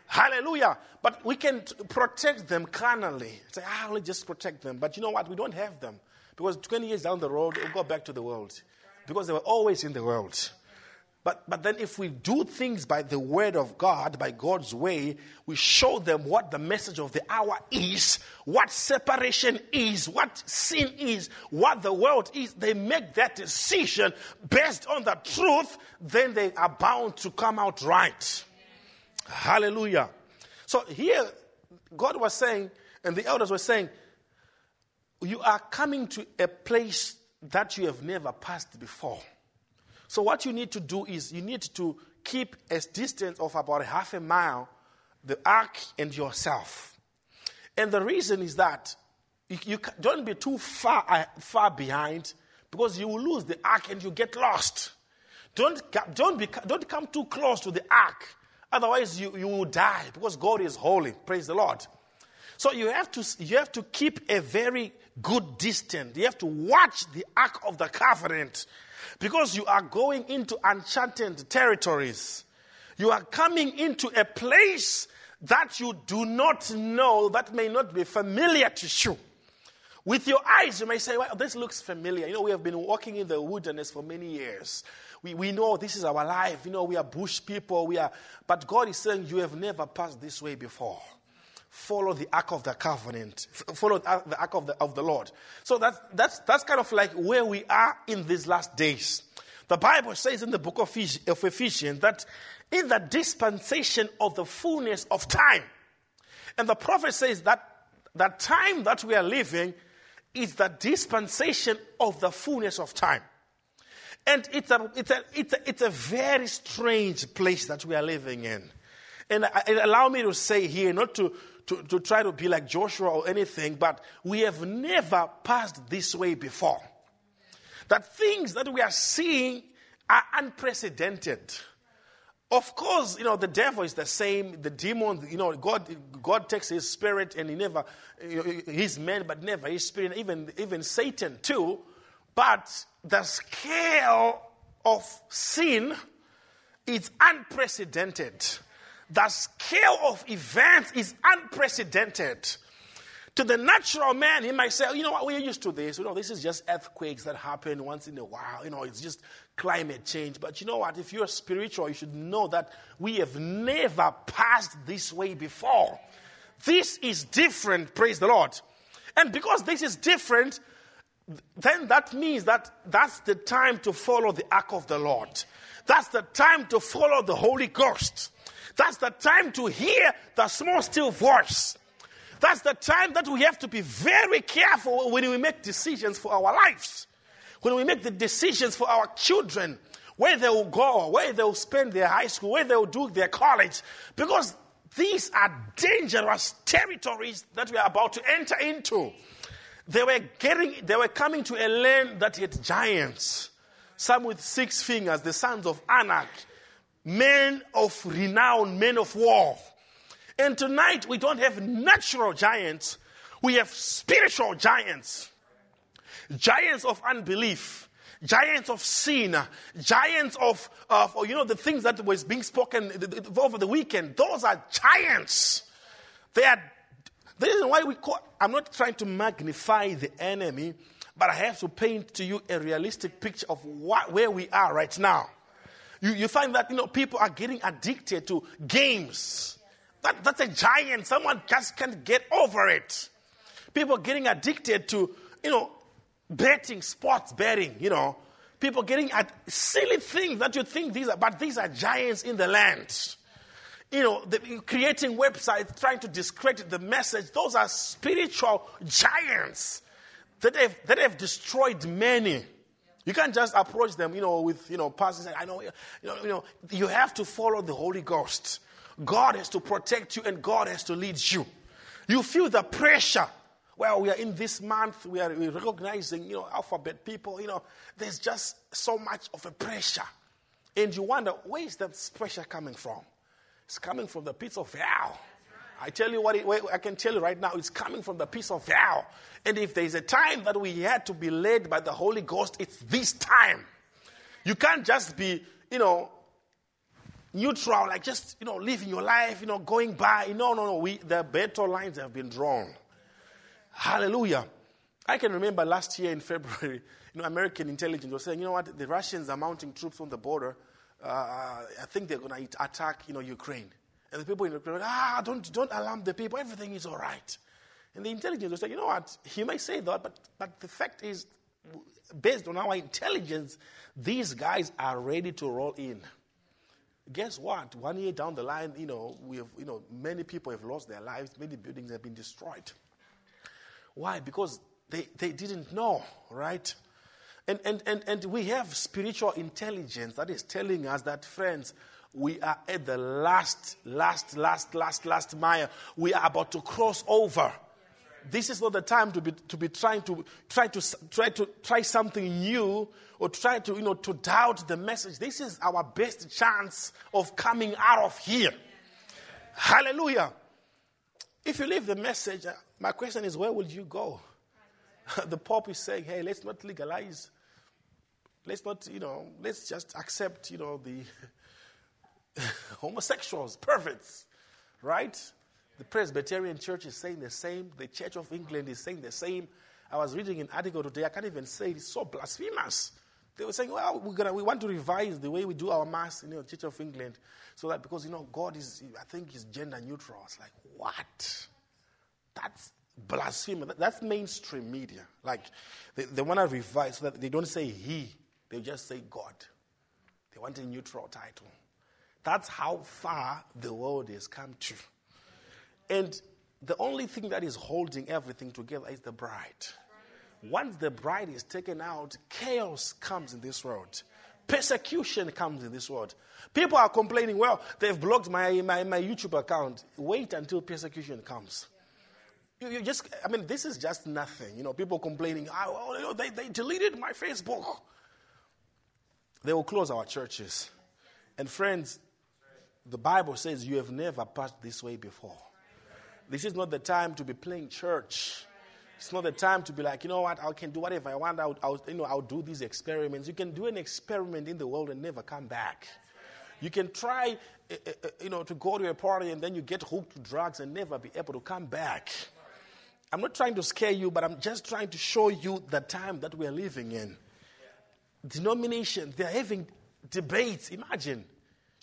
Hallelujah. But we can protect them carnally. Say, ah, let's just protect them. But you know what? We don't have them. Because 20 years down the road, we'll go back to the world. Because they were always in the world. But, but then, if we do things by the word of God, by God's way, we show them what the message of the hour is, what separation is, what sin is, what the world is. They make that decision based on the truth, then they are bound to come out right. Hallelujah. So here, God was saying, and the elders were saying, You are coming to a place that you have never passed before. So, what you need to do is you need to keep a distance of about half a mile, the ark and yourself. And the reason is that you, you don't be too far, uh, far behind because you will lose the ark and you get lost. Don't, don't, be, don't come too close to the ark, otherwise, you, you will die because God is holy. Praise the Lord. So you have to you have to keep a very good distance. You have to watch the ark of the covenant because you are going into enchanted territories. You are coming into a place that you do not know, that may not be familiar to you. With your eyes, you may say, well, this looks familiar. You know, we have been walking in the wilderness for many years. We, we know this is our life. You know, we are bush people. We are, but God is saying, you have never passed this way before follow the ark of the covenant, follow the ark of the, of the Lord. So that's, that's, that's kind of like where we are in these last days. The Bible says in the book of Ephesians that in the dispensation of the fullness of time, and the prophet says that the time that we are living is the dispensation of the fullness of time. And it's a, it's a, it's a, it's a very strange place that we are living in. And uh, allow me to say here, not to, to, to try to be like Joshua or anything, but we have never passed this way before. That things that we are seeing are unprecedented. Of course, you know, the devil is the same. The demon, you know, God, God takes his spirit and he never, he's man, but never his spirit, even, even Satan too. But the scale of sin is unprecedented the scale of events is unprecedented. To the natural man, he might say, oh, you know what, we're used to this. You know, this is just earthquakes that happen once in a while. You know, it's just climate change. But you know what, if you're spiritual, you should know that we have never passed this way before. This is different, praise the Lord. And because this is different, then that means that that's the time to follow the ark of the Lord. That's the time to follow the Holy Ghost. That's the time to hear the small, still voice. That's the time that we have to be very careful when we make decisions for our lives. When we make the decisions for our children, where they will go, where they will spend their high school, where they will do their college. Because these are dangerous territories that we are about to enter into. They were getting, they were coming to a land that had giants, some with six fingers, the sons of Anak men of renown, men of war. And tonight we don't have natural giants, we have spiritual giants. Giants of unbelief, giants of sin, giants of, of oh, you know, the things that was being spoken over the weekend. Those are giants. They are, the reason why we call, I'm not trying to magnify the enemy, but I have to paint to you a realistic picture of what, where we are right now. You, you find that, you know, people are getting addicted to games. That, that's a giant. Someone just can't get over it. People getting addicted to, you know, betting, sports betting, you know. People getting at silly things that you think these are, but these are giants in the land. You know, the, creating websites, trying to discredit the message. Those are spiritual giants that have, that have destroyed many. You can't just approach them, you know, with, you know, passes. I know, you know, you know, you have to follow the Holy Ghost. God has to protect you and God has to lead you. You feel the pressure Well, we are in this month, we are recognizing, you know, alphabet people, you know, there's just so much of a pressure. And you wonder, where is that pressure coming from? It's coming from the pits of hell. I tell you what, it, I can tell you right now, it's coming from the peace of hell. And if there's a time that we had to be led by the Holy Ghost, it's this time. You can't just be, you know, neutral, like just, you know, living your life, you know, going by. No, no, no. We, the battle lines have been drawn. Hallelujah. I can remember last year in February, [laughs] you know, American intelligence was saying, you know what, the Russians are mounting troops on the border. Uh, I think they're going to attack, you know, Ukraine. And the people in Ukraine, ah, don't, don't alarm the people. Everything is all right. And the intelligence was saying, you know what, he may say that, but, but the fact is, based on our intelligence, these guys are ready to roll in. Guess what? One year down the line, you know, we have, you know, many people have lost their lives, many buildings have been destroyed. Why? Because they, they didn't know, right? And, and, and, and we have spiritual intelligence that is telling us that, friends, we are at the last, last, last, last, last mile. We are about to cross over. This is not the time to be, to be trying to try to try to try something new or try to you know to doubt the message. This is our best chance of coming out of here. Hallelujah. If you leave the message, uh, my question is, where will you go? [laughs] the Pope is saying, hey, let's not legalize. Let's not, you know, let's just accept, you know, the [laughs] homosexuals, perverts, right? The Presbyterian Church is saying the same. The Church of England is saying the same. I was reading an article today. I can't even say it. It's so blasphemous. They were saying, well, we're gonna, we want to revise the way we do our Mass in the Church of England. So that because, you know, God is, I think, is gender neutral. It's like, what? That's blasphemy. That's mainstream media. Like, they, they want to revise so that they don't say he, they just say God. They want a neutral title. That's how far the world has come to. And the only thing that is holding everything together is the bride. Once the bride is taken out, chaos comes in this world. Persecution comes in this world. People are complaining, well, they've blocked my, my, my YouTube account. Wait until persecution comes. You, you, just, I mean, this is just nothing. You know, people complaining, oh, they, they deleted my Facebook. They will close our churches. And friends, the Bible says you have never passed this way before. This is not the time to be playing church. It's not the time to be like, you know what, I can do whatever I want. I'll, I'll, you know, I'll do these experiments. You can do an experiment in the world and never come back. You can try, uh, uh, you know, to go to a party and then you get hooked to drugs and never be able to come back. I'm not trying to scare you, but I'm just trying to show you the time that we're living in. Denominations, they're having debates. Imagine,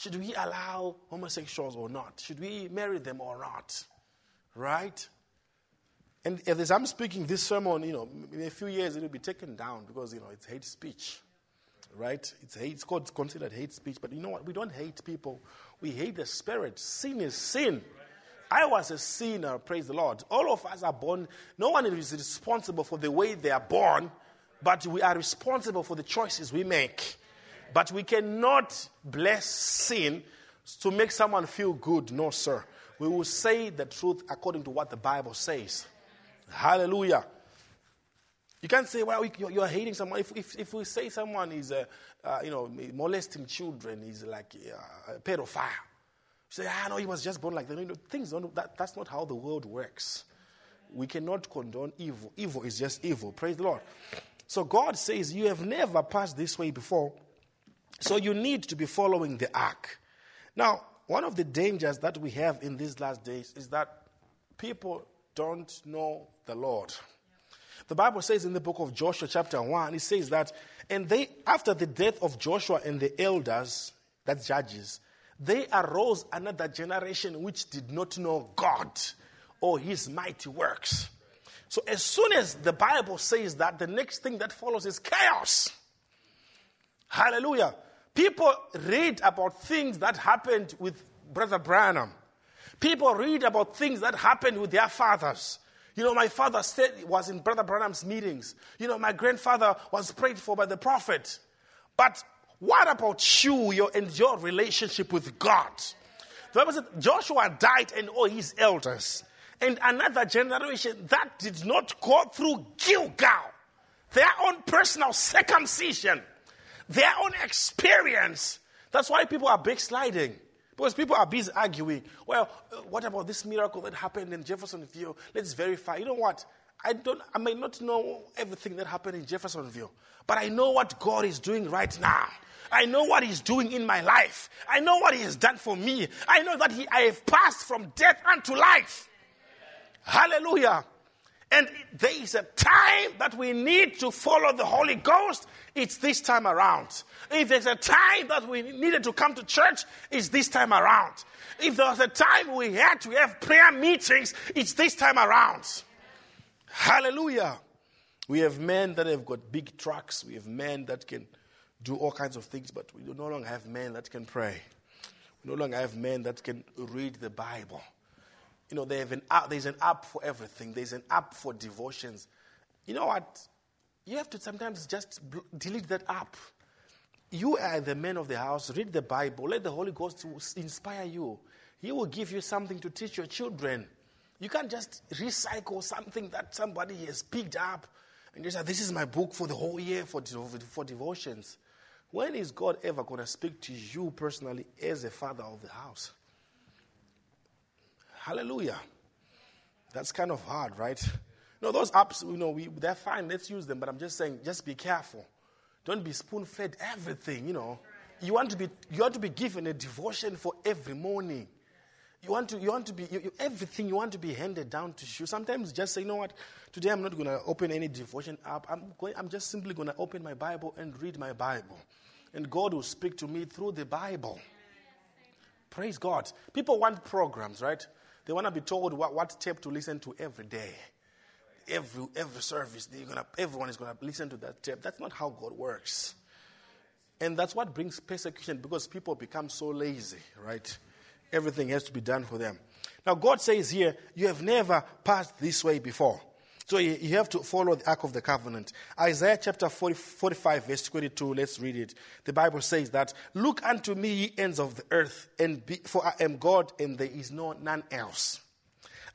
should we allow homosexuals or not? Should we marry them or not? Right? And as I'm speaking this sermon, you know, in a few years it will be taken down because, you know, it's hate speech. Right? It's hate, it's called, considered hate speech. But you know what? We don't hate people. We hate the spirit. Sin is sin. I was a sinner, praise the Lord. All of us are born, no one is responsible for the way they are born, but we are responsible for the choices we make. But we cannot bless sin to make someone feel good. No, sir. We will say the truth according to what the Bible says. Hallelujah. You can't say, well, you're hating someone. If, if, if we say someone is, uh, uh, you know, molesting children, is like uh, a pedophile. You say, ah, no, he was just born like that. You know, things don't, that, that's not how the world works. We cannot condone evil. Evil is just evil. Praise the Lord. So God says, you have never passed this way before. So you need to be following the ark. Now, one of the dangers that we have in these last days is that people don't know the Lord. The Bible says in the book of Joshua, chapter 1, it says that, and they, after the death of Joshua and the elders, that's judges, they arose another generation which did not know God or his mighty works. So, as soon as the Bible says that, the next thing that follows is chaos. Hallelujah. People read about things that happened with Brother Branham. People read about things that happened with their fathers. You know, my father said was in Brother Branham's meetings. You know, my grandfather was prayed for by the prophet. But what about you your, and your relationship with God? The Bible said Joshua died and all his elders. and another generation that did not go through Gilgal, their own personal circumcision, their own experience. That's why people are backsliding. Because people are busy arguing. Well, uh, what about this miracle that happened in Jeffersonville? Let's verify. You know what? I don't I may not know everything that happened in Jeffersonville, but I know what God is doing right now. I know what He's doing in my life. I know what He has done for me. I know that he, I have passed from death unto life. Hallelujah. And there is a time that we need to follow the Holy Ghost. It's this time around. If there's a time that we needed to come to church, it's this time around. If there was a time we had to have prayer meetings, it's this time around. Hallelujah. We have men that have got big trucks. We have men that can do all kinds of things, but we no longer have men that can pray. We no longer have men that can read the Bible. You know, an app, there's an app for everything. There's an app for devotions. You know what? You have to sometimes just delete that app. You are the man of the house. Read the Bible. Let the Holy Ghost inspire you. He will give you something to teach your children. You can't just recycle something that somebody has picked up and just say, This is my book for the whole year for, for devotions. When is God ever going to speak to you personally as a father of the house? Hallelujah. That's kind of hard, right? No, those apps, you know, we, they're fine. Let's use them. But I'm just saying, just be careful. Don't be spoon fed everything, you know. You want, to be, you want to be given a devotion for every morning. You want to, you want to be, you, you, everything you want to be handed down to you. Sometimes just say, you know what, today I'm not going to open any devotion app. I'm, going, I'm just simply going to open my Bible and read my Bible. And God will speak to me through the Bible. Praise God. People want programs, right? They want to be told what, what tape to listen to every day. Every, every service, gonna, everyone is going to listen to that tape. That's not how God works. And that's what brings persecution because people become so lazy, right? Everything has to be done for them. Now, God says here, you have never passed this way before. So you have to follow the Ark of the Covenant. Isaiah chapter 40, 45, verse 22, let's read it. The Bible says that, Look unto me, ye ends of the earth, and be, for I am God, and there is no none else.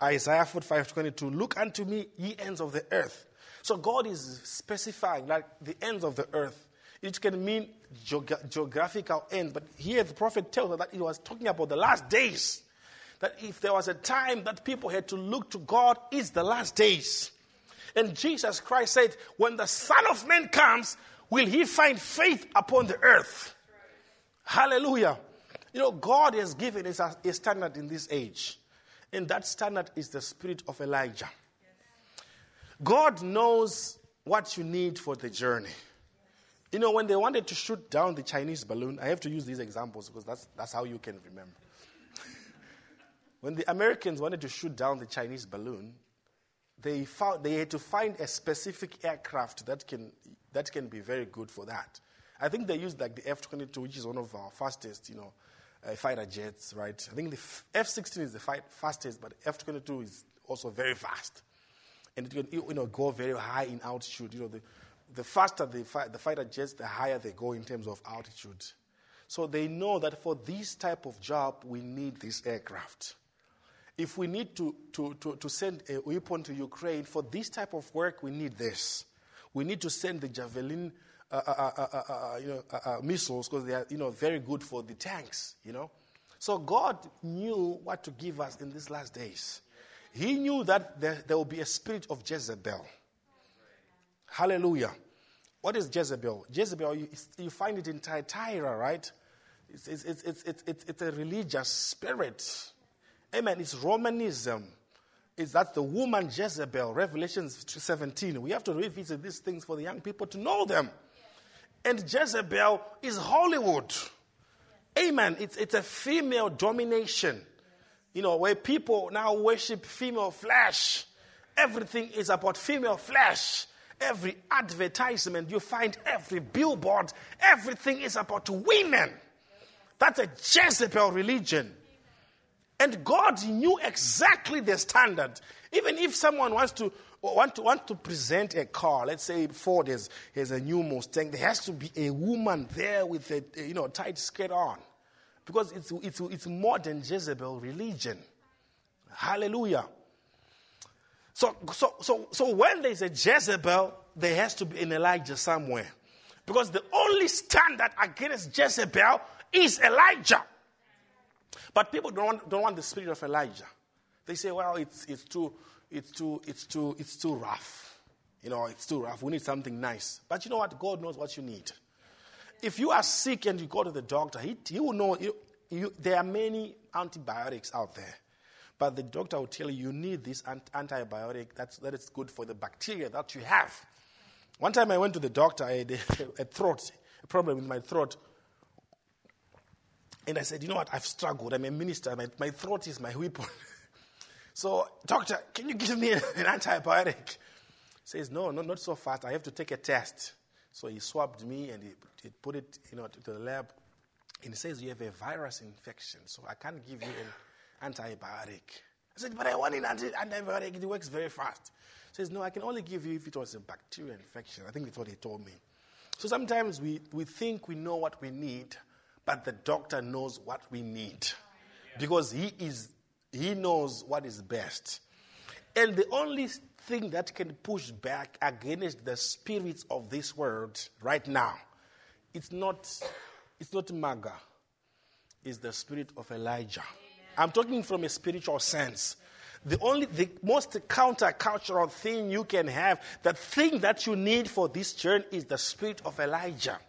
Isaiah 45, 22, Look unto me, ye ends of the earth. So God is specifying, like the ends of the earth. It can mean geog- geographical ends, but here the prophet tells us that he was talking about the last days. That if there was a time that people had to look to God, it's the last days. And Jesus Christ said, When the Son of Man comes, will he find faith upon the earth? Hallelujah. You know, God has given us a standard in this age, and that standard is the spirit of Elijah. God knows what you need for the journey. You know, when they wanted to shoot down the Chinese balloon, I have to use these examples because that's, that's how you can remember. [laughs] when the Americans wanted to shoot down the Chinese balloon, they, found, they had to find a specific aircraft that can, that can be very good for that. I think they used like the F 22, which is one of our fastest, you know, uh, fighter jets, right? I think the F 16 is the fight, fastest, but F 22 is also very fast. And it can, you know, go very high in altitude. You know, the, the faster the, fi- the fighter jets, the higher they go in terms of altitude. So they know that for this type of job, we need this aircraft. If we need to, to, to, to send a weapon to Ukraine, for this type of work, we need this. We need to send the Javelin uh, uh, uh, you know, missiles because they are you know, very good for the tanks. You know? So God knew what to give us in these last days. He knew that there, there will be a spirit of Jezebel. Hallelujah. What is Jezebel? Jezebel, you, you find it in Thyatira, right? It's, it's, it's, it's, it's, it's a religious spirit. Amen. It's Romanism. It's that the woman Jezebel, Revelation 17. We have to revisit these things for the young people to know them. And Jezebel is Hollywood. Amen. It's, it's a female domination. You know, where people now worship female flesh. Everything is about female flesh. Every advertisement you find, every billboard, everything is about women. That's a Jezebel religion. And God knew exactly the standard. Even if someone wants to want to, want to present a car, let's say Ford has, has a new Mustang, there has to be a woman there with a, you know tight skirt on. Because it's, it's, it's more than Jezebel religion. Hallelujah. So, so, so, so when there's a Jezebel, there has to be an Elijah somewhere. Because the only standard against Jezebel is Elijah. But people don't want, don't want the spirit of Elijah. They say, well, it's, it's, too, it's, too, it's, too, it's too rough. You know, it's too rough. We need something nice. But you know what? God knows what you need. If you are sick and you go to the doctor, he, he will know. You, you, there are many antibiotics out there. But the doctor will tell you you need this antibiotic that's, that is good for the bacteria that you have. One time I went to the doctor, I had a, [laughs] a throat, a problem with my throat. And I said, You know what? I've struggled. I'm a minister. My, my throat is my weapon. [laughs] so, doctor, can you give me [laughs] an antibiotic? He says, No, no, not so fast. I have to take a test. So he swabbed me and he, he put it you know, to the lab. And he says, You have a virus infection, so I can't give you an antibiotic. I said, But I want an antibiotic. It works very fast. He says, No, I can only give you if it was a bacterial infection. I think that's what he told me. So sometimes we, we think we know what we need, but the doctor knows what we need. Because he is he knows what is best. And the only thing that can push back against the spirits of this world right now it's not it's not maga it's the spirit of elijah. I'm talking from a spiritual sense. The only the most countercultural thing you can have the thing that you need for this journey is the spirit of elijah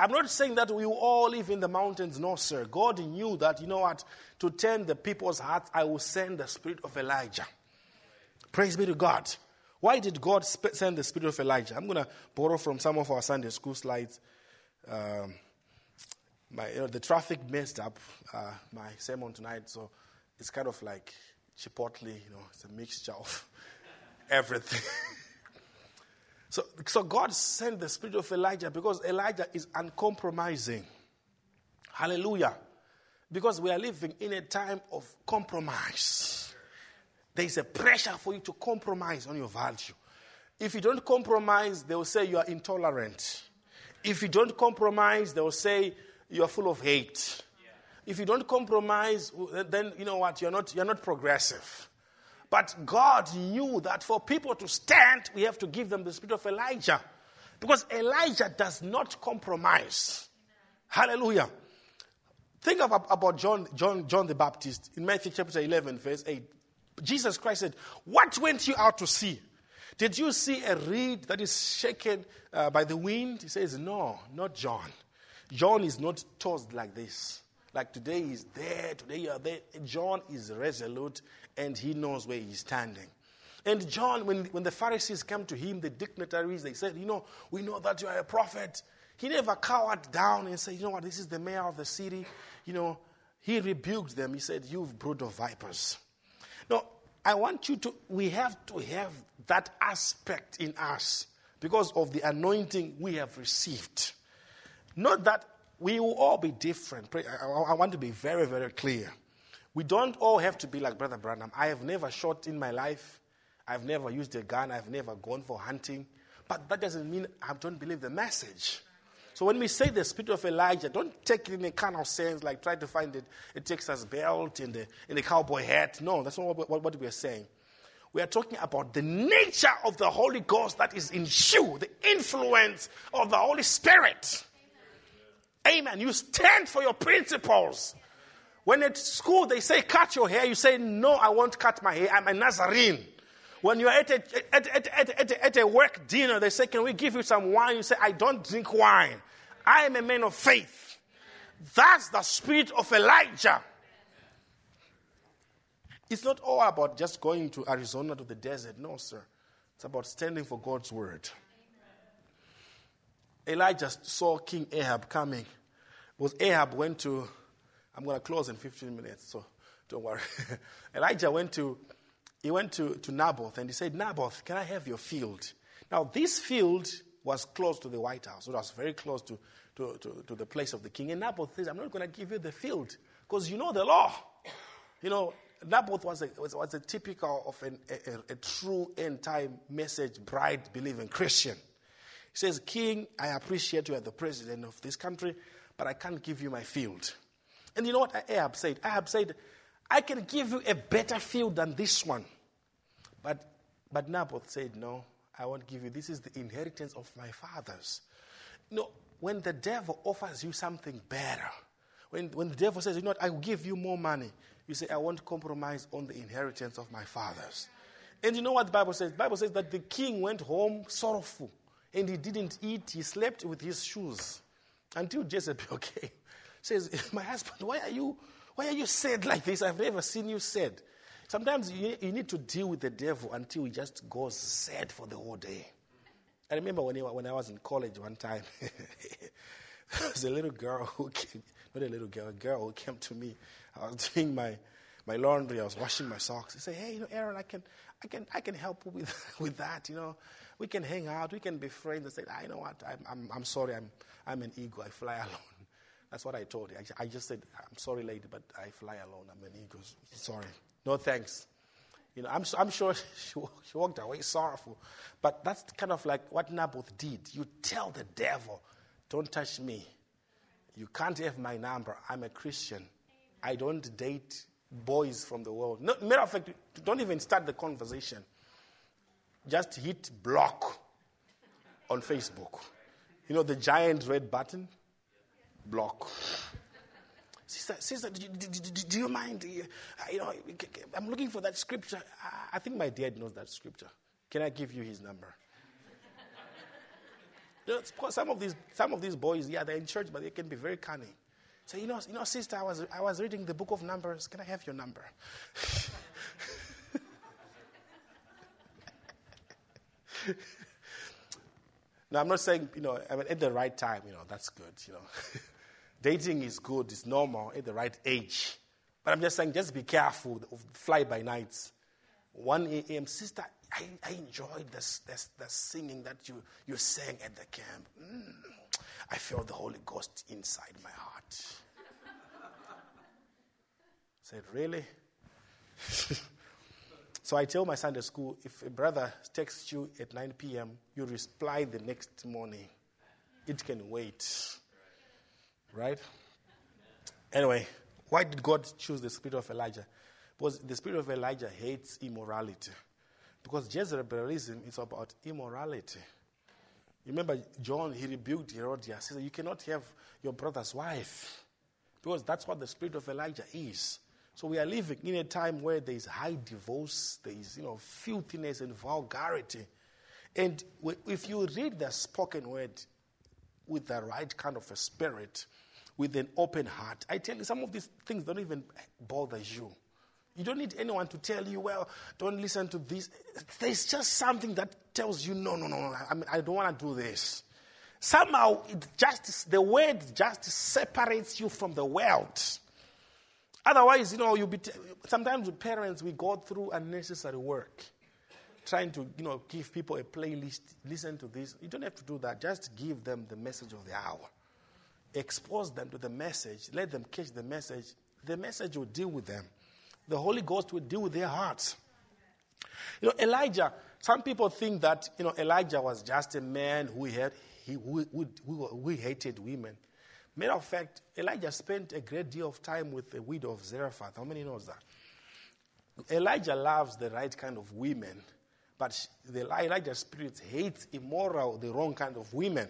I'm not saying that we all live in the mountains. No, sir. God knew that, you know what, to turn the people's hearts, I will send the spirit of Elijah. Praise be to God. Why did God send the spirit of Elijah? I'm going to borrow from some of our Sunday school slides. Um, my, you know, the traffic messed up uh, my sermon tonight, so it's kind of like chipotle, you know, it's a mixture of [laughs] everything. So, so God sent the spirit of Elijah because Elijah is uncompromising. Hallelujah. Because we are living in a time of compromise. There is a pressure for you to compromise on your value. If you don't compromise, they will say you are intolerant. If you don't compromise, they will say you are full of hate. If you don't compromise, then you know what? You're not, you're not progressive. But God knew that for people to stand, we have to give them the spirit of Elijah. Because Elijah does not compromise. Hallelujah. Think of, about John, John, John the Baptist in Matthew chapter 11, verse 8. Jesus Christ said, What went you out to see? Did you see a reed that is shaken uh, by the wind? He says, No, not John. John is not tossed like this. Like today is there, today you are there. John is resolute and he knows where he's standing. And John, when, when the Pharisees came to him, the dignitaries, they said, You know, we know that you are a prophet. He never cowered down and said, You know what, this is the mayor of the city. You know, he rebuked them. He said, You've brood of vipers. Now, I want you to, we have to have that aspect in us because of the anointing we have received. Not that we will all be different. I want to be very, very clear. We don't all have to be like Brother Branham. I have never shot in my life. I've never used a gun. I've never gone for hunting. But that doesn't mean I don't believe the message. So when we say the spirit of Elijah, don't take it in a kind of sense like try to find it, a Texas belt and a, and a cowboy hat. No, that's not what, what, what we are saying. We are talking about the nature of the Holy Ghost that is in you, the influence of the Holy Spirit. Amen. You stand for your principles. When at school they say cut your hair, you say, No, I won't cut my hair. I'm a Nazarene. When you're at a, at, at, at, at, a work dinner, they say, Can we give you some wine? You say, I don't drink wine. I am a man of faith. That's the spirit of Elijah. It's not all about just going to Arizona to the desert. No, sir. It's about standing for God's word. Elijah saw King Ahab coming. Because Ahab went to, I'm going to close in 15 minutes, so don't worry. [laughs] Elijah went to, he went to, to Naboth and he said, Naboth, can I have your field? Now, this field was close to the White House. It was very close to, to, to, to the place of the king. And Naboth says, I'm not going to give you the field because you know the law. You know, Naboth was a, was, was a typical of an, a, a, a true end time message, bride believing Christian. He says, King, I appreciate you are the president of this country, but I can't give you my field. And you know what Ahab said? Ahab said, I can give you a better field than this one, but But Naboth said, No, I won't give you. This is the inheritance of my fathers. Know, when the devil offers you something better, when, when the devil says, You know what, I will give you more money, you say, I won't compromise on the inheritance of my fathers. And you know what the Bible says? The Bible says that the king went home sorrowful and he didn't eat, he slept with his shoes until Jezebel [laughs] came. Says, [laughs] My husband, why are you why are you sad like this? I've never seen you sad. Sometimes you, you need to deal with the devil until he just goes sad for the whole day. I remember when, he, when I was in college one time, [laughs] there was a little girl who came, not a little girl, a girl who came to me. I was [laughs] doing my, my laundry, I was washing my socks. He said, Hey, you know, Aaron, I can, I can, I can help with, with that. You know, we can hang out, we can be friends. I said, I know what, I'm, I'm, I'm sorry, I'm, I'm an ego, I fly alone. That's what I told her. I, I just said, I'm sorry, lady, but I fly alone. I'm an ego. Sorry. No thanks. You know, I'm, I'm sure [laughs] she, she walked away sorrowful. But that's kind of like what Naboth did. You tell the devil, don't touch me. You can't have my number. I'm a Christian. I don't date boys from the world. No, matter of fact, don't even start the conversation. Just hit block on Facebook. You know the giant red button? Block. Sister, sister do, you, do, do you mind? Uh, you know, I'm looking for that scripture. I think my dad knows that scripture. Can I give you his number? [laughs] you know, some of these, some of these boys, yeah, they're in church, but they can be very cunning. So you know, you know, sister, I was, I was reading the book of Numbers. Can I have your number? [laughs] now, I'm not saying, you know, I mean, at the right time, you know, that's good, you know. [laughs] Dating is good, it's normal at the right age. But I'm just saying, just be careful of fly by nights. 1 a.m., sister, I, I enjoyed this, this, this, singing that you, you sang at the camp. Mm, I felt the Holy Ghost inside my heart. [laughs] said, Really? [laughs] so I tell my Sunday school if a brother texts you at 9 p.m., you reply the next morning. It can wait. Right? Anyway, why did God choose the spirit of Elijah? Because the spirit of Elijah hates immorality. Because Jezebelism is about immorality. Remember John, he rebuked Herodias. He said, You cannot have your brother's wife. Because that's what the spirit of Elijah is. So we are living in a time where there is high divorce, there is you know filthiness and vulgarity. And if you read the spoken word with the right kind of a spirit, with an open heart, I tell you, some of these things don't even bother you. You don't need anyone to tell you, well, don't listen to this. There's just something that tells you, no, no, no, I, mean, I don't want to do this. Somehow, it just, the word just separates you from the world. Otherwise, you know, you be t- sometimes with parents, we go through unnecessary work trying to, you know, give people a playlist, listen to this. You don't have to do that. Just give them the message of the hour. Expose them to the message. Let them catch the message. The message will deal with them. The Holy Ghost will deal with their hearts. You know, Elijah, some people think that, you know, Elijah was just a man who, had, he, who, who, who, hated women. Matter of fact, Elijah spent a great deal of time with the widow of Zarephath. How many knows that? Elijah loves the right kind of women, but the Elijah spirit hates immoral, the wrong kind of women.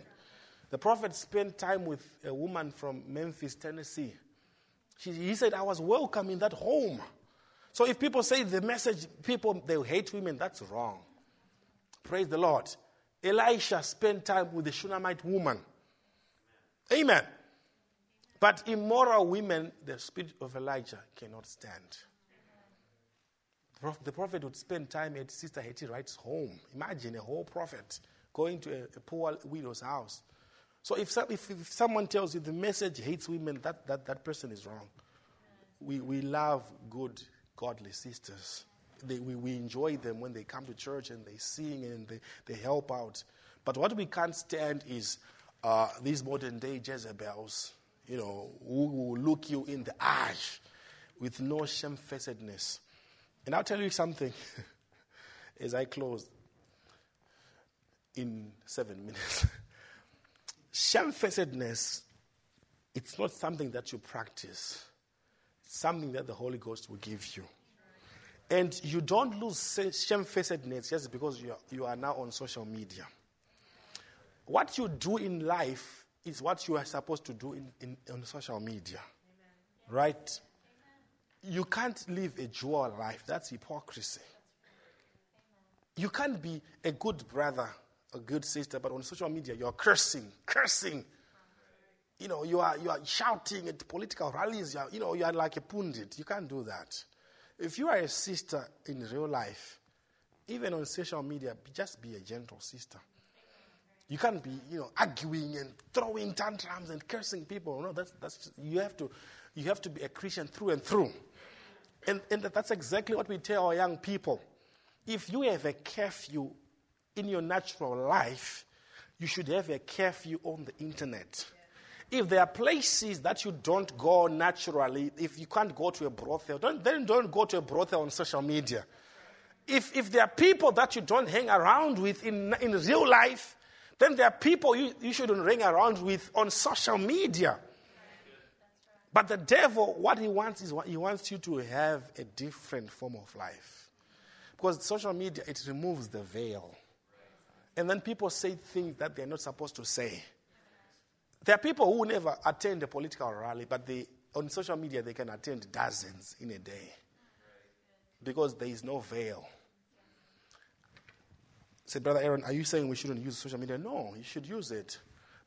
The prophet spent time with a woman from Memphis, Tennessee. She, he said, I was welcome in that home. So if people say the message, people, they hate women, that's wrong. Praise the Lord. Elisha spent time with the Shunammite woman. Amen. But immoral women, the spirit of Elijah cannot stand. The prophet would spend time at Sister Hattie Wright's home. Imagine a whole prophet going to a, a poor widow's house. So if, if, if, someone tells you the message hates women, that, that, that person is wrong. We, we love good, godly sisters. They, we, we enjoy them when they come to church and they sing and they, they help out. But what we can't stand is uh, these modern day Jezebels you know, who will look you in the eye with no shamefacedness. And I'll tell you something [laughs] as I close in seven minutes. [laughs] shamefacedness, it's not something that you practice, it's something that the Holy Ghost will give you. And you don't lose shamefacedness just because you are, you are now on social media. What you do in life is what you are supposed to do in, in on social media. Amen. Right? You can't live a dual life. That's hypocrisy. You can't be a good brother, a good sister, but on social media you're cursing, cursing. You know, you are, you are shouting at political rallies. You, are, you know, you are like a pundit. You can't do that. If you are a sister in real life, even on social media, just be a gentle sister. You can't be, you know, arguing and throwing tantrums and cursing people. No, that's, that's just, you have to, you have to be a Christian through and through. And, and that's exactly what we tell our young people. If you have a curfew in your natural life, you should have a curfew on the internet. If there are places that you don't go naturally, if you can't go to a brothel, don't, then don't go to a brothel on social media. If, if there are people that you don't hang around with in, in real life, then there are people you, you shouldn't ring around with on social media. But the devil, what he wants is he wants you to have a different form of life. Because social media, it removes the veil. And then people say things that they're not supposed to say. There are people who never attend a political rally, but they, on social media they can attend dozens in a day. Because there is no veil. Say, Brother Aaron, are you saying we shouldn't use social media? No, you should use it.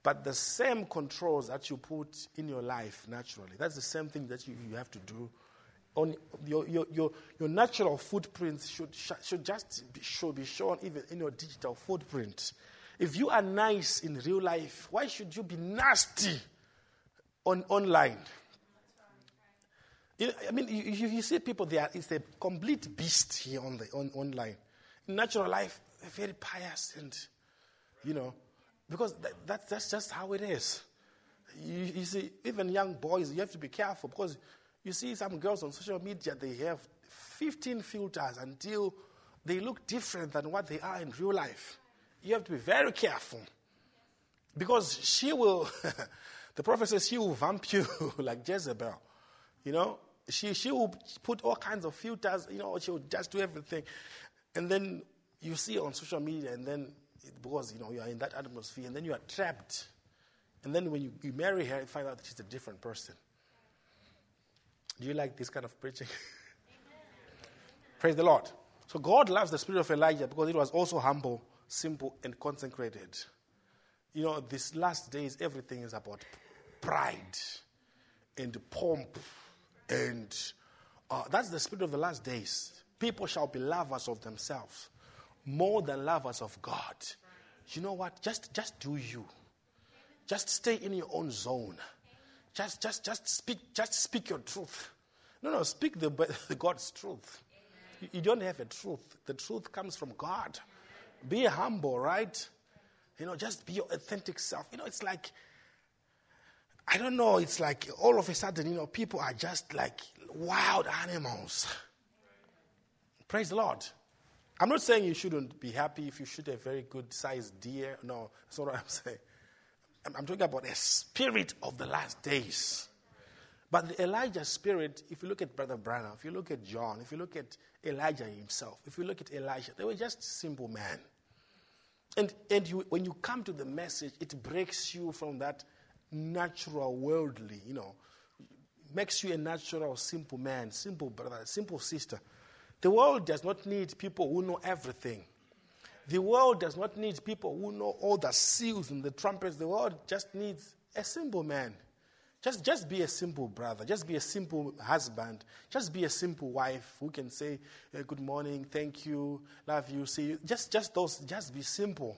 But the same controls that you put in your life naturally, that's the same thing that you, you have to do. On your, your, your, your natural footprints should, should just be, should be shown even in your digital footprint. If you are nice in real life, why should you be nasty on online? I mean, you, you, see people there, it's a complete beast here on the on, online. In natural life, very pious and, you know, because that, that, that's just how it is. You, you, see, even young boys, you have to be careful because you see some girls on social media, they have 15 filters until they look different than what they are in real life. You have to be very careful because she will, [laughs] the prophet says she will vamp you [laughs] like Jezebel. You know, she, she will put all kinds of filters, you know, she will just do everything. And then you see on social media, and then because you know you are in that atmosphere, and then you are trapped. And then when you, you marry her, you find out that she's a different person. Do you like this kind of preaching? [laughs] Praise the Lord. So God loves the spirit of Elijah because it was also humble, simple, and consecrated. You know, these last days, everything is about pride and pomp, and uh, that's the spirit of the last days. People shall be lovers of themselves more than lovers of God. You know what? Just, just do you. Just stay in your own zone. Just, just, just speak, just speak your truth. No, no, speak the, [laughs] God's truth. You, you don't have a truth. The truth comes from God. Be humble, right? You know, just be your authentic self. You know, it's like, I don't know, it's like all of a sudden, you know, people are just like wild animals. Praise the Lord. I'm not saying you shouldn't be happy if you shoot a very good sized deer. No, that's not what I'm [laughs] saying. I'm, talking about a spirit of the last days. But the Elijah spirit, if you look at Brother Branham, if you look at John, if you look at Elijah himself, if you look at Elijah, they were just simple men. And, and you, when you come to the message, it breaks you from that natural, worldly, you know, makes you a natural, simple man, simple brother, simple sister. The world does not need people who know everything. The world does not need people who know all the seals and the trumpets. The world just needs a simple man. Just, just be a simple brother. Just be a simple husband. Just be a simple wife who can say, uh, Good morning, thank you, love you, see you. Just, just those, just be simple.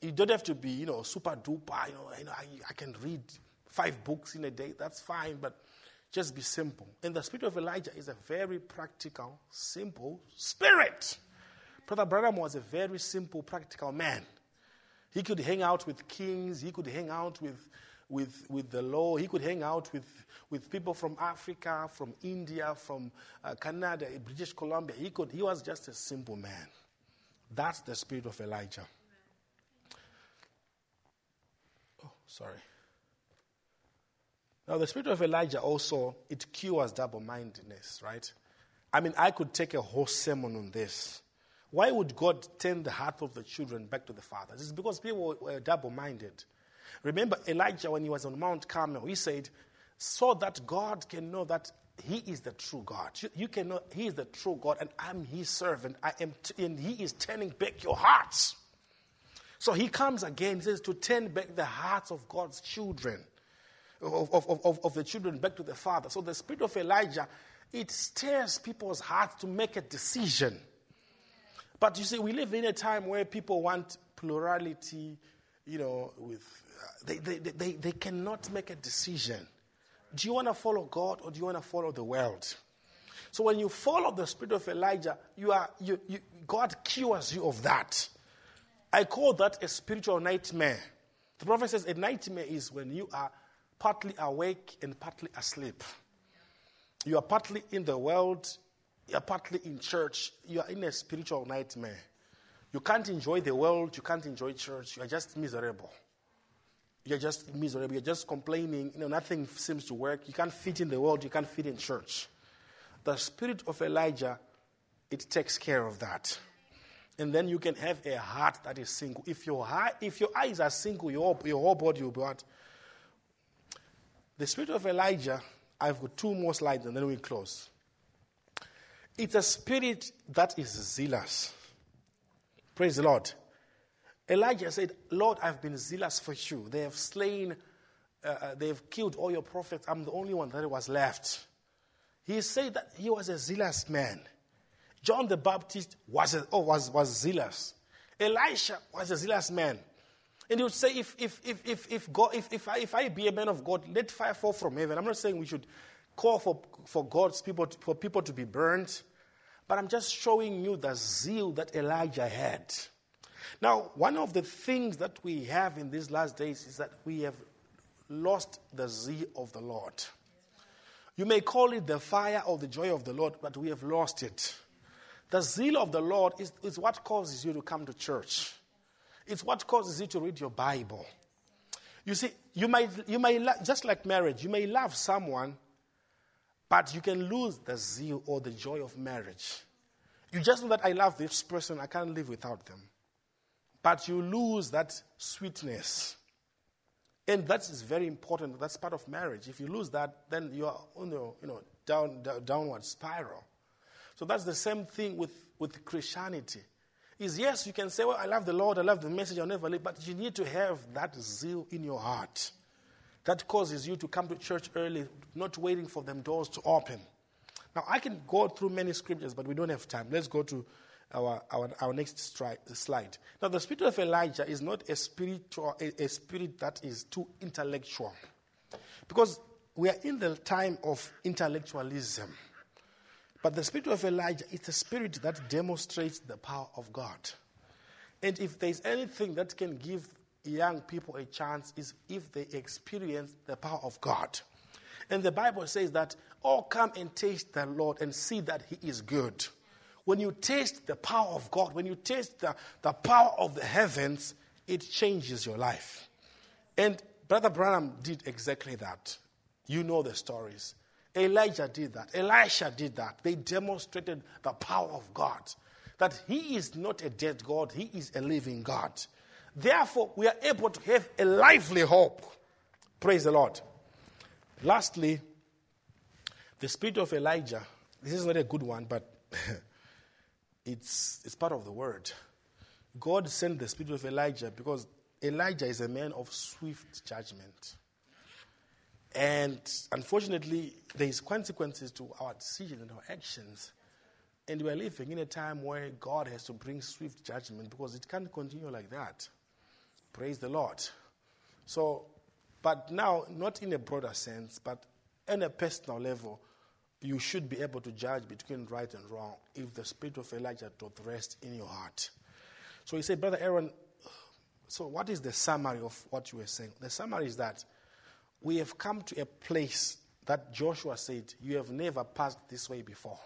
You don't have to be, you know, super duper. You know, you know I, I can read five books in a day. That's fine, but just be simple. And the spirit of Elijah is a very practical, simple spirit. Brother Branham was a very simple, practical man. He could hang out with kings, he could hang out with, with, with the law, he could hang out with, with people from Africa, from India, from uh, Canada, British Columbia. He, could, he was just a simple man. That's the spirit of Elijah. Oh, sorry. Now, the spirit of Elijah also, it cures double mindedness, right? I mean, I could take a whole sermon on this. Why would God turn the heart of the children back to the fathers? It's because people were double minded. Remember Elijah when he was on Mount Carmel, he said, So that God can know that he is the true God. You, you can know He is the true God, and I'm His servant. I am, t- and He is turning back your hearts. So He comes again. He says to turn back the hearts of God's children, of, of, of, of the children back to the Father. So the spirit of Elijah, it stirs people's hearts to make a decision. But you see, we live in a time where people want plurality. You know, with uh, they, they, they, they cannot make a decision. Do you want to follow God or do you want to follow the world? So when you follow the spirit of Elijah, you are, you, you, God cures you of that. I call that a spiritual nightmare. The prophet says a nightmare is when you are partly awake and partly asleep. You are partly in the world, you are partly in church, you are in a spiritual nightmare. You can't enjoy the world, you can't enjoy church, you are just miserable. You're just miserable. You're just complaining. You know, nothing seems to work. You can't fit in the world. You can't fit in church. The spirit of Elijah, it takes care of that. And then you can have a heart that is single. If your, heart, if your eyes are single, your, your whole body will be what? The spirit of Elijah, I've got two more slides and then we close. It's a spirit that is zealous. Praise the Lord. Elijah said, Lord, I've been zealous for you. They have slain, uh, uh, they have killed all your prophets. I'm the only one that was left. He said that he was a zealous man. John the Baptist was, a, oh, was, was zealous. Elisha was a zealous man. And he would say, if, if, if, if, if, God, if, if, I, if I be a man of God, let fire fall from heaven. I'm not saying we should call for, for God's people, to, for people to be burned, but I'm just showing you the zeal that Elijah had. Now, one of the things that we have in these last days is that we have lost the zeal of the Lord. You may call it the fire or the joy of the Lord, but we have lost it. The zeal of the Lord is, is what causes you to come to church. It's what causes you to read your Bible. You see, you might, you may just like marriage, you may love someone, but you can lose the zeal or the joy of marriage. You just know that I love this person, I can't live without them but you lose that sweetness. And that is very important. That's part of marriage. If you lose that, then you are on the you know, down, down, downward spiral. So that's the same thing with, with Christianity. Is yes, you can say, Well, I love the Lord, I love the message, I'll never leave, but you need to have that zeal in your heart that causes you to come to church early, not waiting for them doors to open. Now, I can go through many scriptures, but we don't have time. Let's go to our, our, our next stri- slide. Now, the spirit of Elijah is not a, spiritual, a, a spirit that is too intellectual. Because we are in the time of intellectualism. But the spirit of Elijah is a spirit that demonstrates the power of God. And if there's anything that can give young people a chance, is if they experience the power of God. And the Bible says that, Oh, come and taste the Lord and see that He is good. When you taste the power of God, when you taste the, the power of the heavens, it changes your life. And Brother Branham did exactly that. You know the stories. Elijah did that. Elisha did that. They demonstrated the power of God. That he is not a dead God, he is a living God. Therefore, we are able to have a lively hope. Praise the Lord. Lastly, the spirit of Elijah. This is not a good one, but [laughs] it's, it's part of the word. God sent the spirit of Elijah because Elijah is a man of swift judgment. And unfortunately, there is consequences to our decisions and our actions. And we are living in a time where God has to bring swift judgment because it can't continue like that. Praise the Lord. So, but now, not in a broader sense, but in a personal level, you should be able to judge between right and wrong if the spirit of Elijah doth rest in your heart. So he said, Brother Aaron, so what is the summary of what you were saying? The summary is that we have come to a place that Joshua said, You have never passed this way before.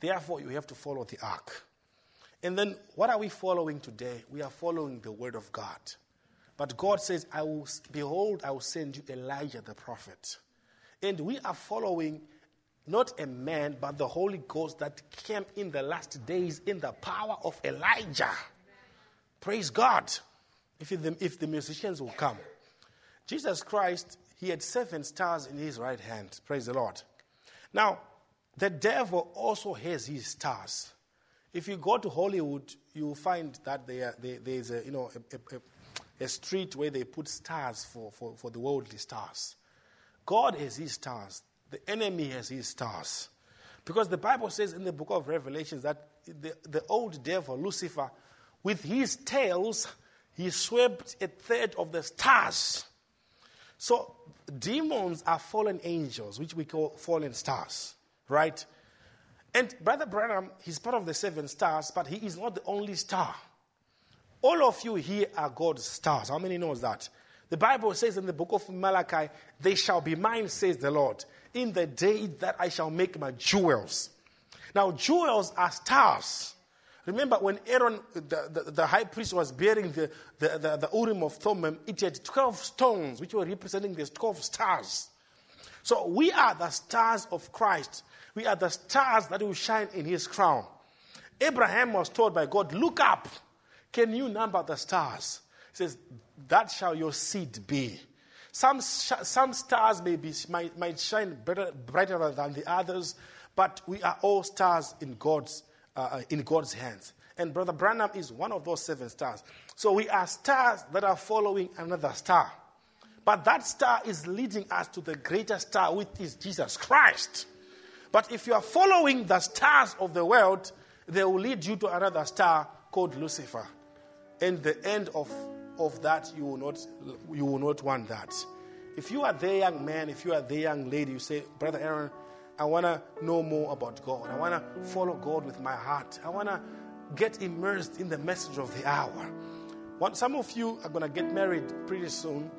Therefore, you have to follow the ark. And then, what are we following today? We are following the word of God. But God says, I will, behold, I will send you Elijah the prophet. And we are following not a man, but the Holy Ghost that came in the last days in the power of Elijah. Praise God. If the, if the musicians will come. Jesus Christ, he had seven stars in his right hand. Praise the Lord. Now, the devil also has his stars. If you go to Hollywood, you will find that there, there, there's a, you know, a, a, a street where they put stars for, for, for the worldly stars. God has his stars. The enemy has his stars. Because the Bible says in the book of Revelations that the, the old devil, Lucifer, with his tails, he swept a third of the stars. So demons are fallen angels, which we call fallen stars, right? And Brother Branham, he's part of the seven stars, but he is not the only star. All of you here are God's stars. How many knows that? The Bible says in the book of Malachi, they shall be mine, says the Lord, in the day that I shall make my jewels. Now, jewels are stars. Remember when Aaron, the, the, the, high priest, was bearing the, the, the, the Urim of Thummim, it had 12 stones, which were representing the 12 stars. So we are the stars of Christ. We are the stars that will shine in his crown. Abraham was told by God, Look up. Can you number the stars? He says, That shall your seed be. Some, some stars may be, might, might shine better, brighter than the others, but we are all stars in God's uh, uh, in God's hands. And Brother Branham is one of those seven stars. So we are stars that are following another star. But that star is leading us to the greater star, which is Jesus Christ. But if you are following the stars of the world, they will lead you to another star called Lucifer. And the end of, of that, you will, not, you will not want that. If you are there, young man, if you are there, young lady, you say, Brother Aaron, I want to know more about God. I want to follow God with my heart. I want to get immersed in the message of the hour. some of you are going to get married pretty soon.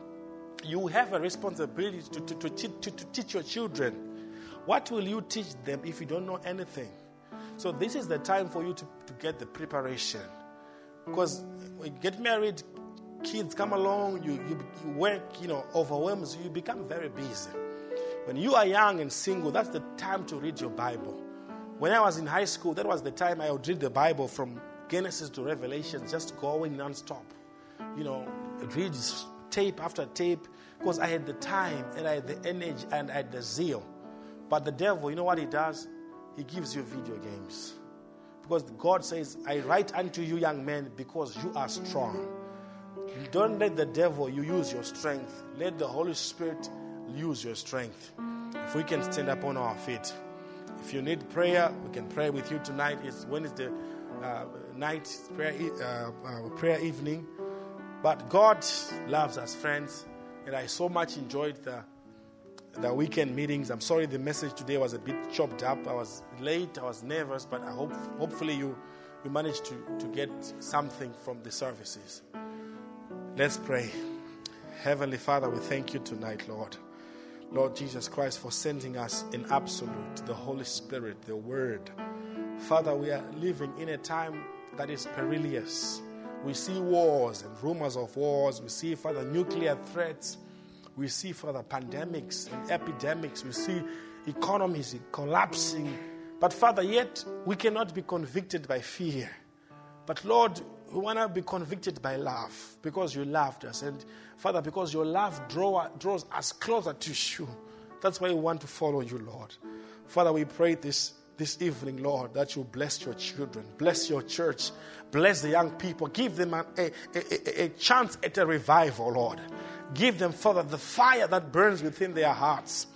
You have a responsibility to, to, to, to, to teach your children. What will you teach them if you don't know anything? So, this is the time for you to, to get the preparation. Because when you get married, kids come along, you, you, you work, you know, overwhelms you, you become very busy. When you are young and single, that's the time to read your Bible. When I was in high school, that was the time I would read the Bible from Genesis to Revelation, just going nonstop. You know, read tape after tape because I had the time and I had the energy and I had the zeal. But the devil, you know what he does? He gives you video games. Because God says, I write unto you, young men, because you are strong. Don't let the devil you use your strength. Let the Holy Spirit use your strength. If we can stand up on our feet. If you need prayer, we can pray with you tonight. It's Wednesday uh, night prayer, uh, uh, prayer evening. But God loves us, friends. And I so much enjoyed the, the weekend meetings. I'm sorry the message today was a bit chopped up. I was late, I was nervous, but I hope hopefully you, you managed to, to get something from the services. Let's pray. Heavenly Father, we thank you tonight, Lord. Lord Jesus Christ, for sending us in absolute the Holy Spirit, the Word. Father, we are living in a time that is perilous. We see wars and rumors of wars. We see, Father, nuclear threats. We see, Father, pandemics and epidemics. We see economies collapsing. But, Father, yet we cannot be convicted by fear. But, Lord, we want to be convicted by love because you loved us. And Father, because your love draw, draws us closer to you. That's why we want to follow you, Lord. Father, we pray this, this evening, Lord, that you bless your children, bless your church, bless the young people, give them a, a, a, a chance at a revival, Lord. Give them, Father, the fire that burns within their hearts.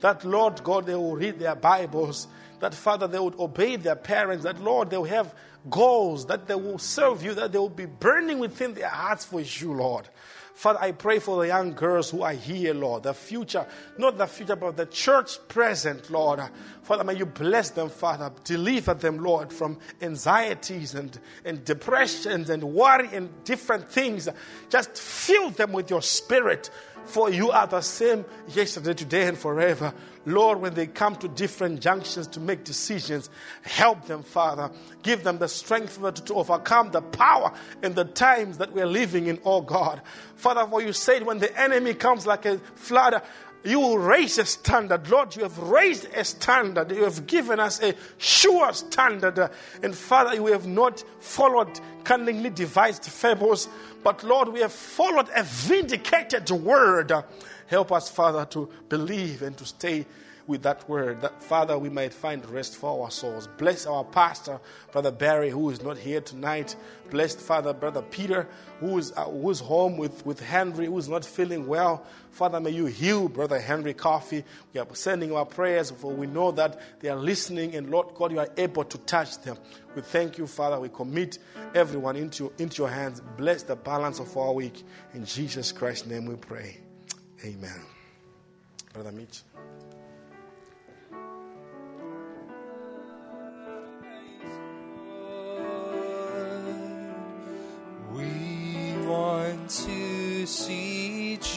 That, Lord God, they will read their Bibles. That, Father, they would obey their parents. That, Lord, they will have goals, that they will serve you, that they will be burning within their hearts for you, Lord. Father, I pray for the young girls who are here, Lord, the future, not the future, but the church present, Lord. Father, may you bless them, Father. Deliver them, Lord, from anxieties and, and depressions and worry and different things. Just fill them with your spirit for you are the same yesterday, today, and forever. Lord, when they come to different junctions to make decisions, help them, Father. Give them the strength to overcome the power in the times that we're living in, oh God. Father, for you said when the enemy comes like a flood, you raise a standard. Lord, you have raised a standard. You have given us a sure standard. And Father, we have not followed cunningly devised fables, but Lord, we have followed a vindicated word. Help us, Father, to believe and to stay with that word, that Father, we might find rest for our souls. Bless our pastor, Brother Barry, who is not here tonight. Bless Father, Brother Peter, who is, uh, who is home with, with Henry, who is not feeling well. Father, may you heal Brother Henry Coffee. We are sending our prayers, for we know that they are listening, and Lord God, you are able to touch them. We thank you, Father. We commit everyone into, into your hands. Bless the balance of our week. In Jesus Christ's name we pray. Amen. Brother Mitch. To see Jesus.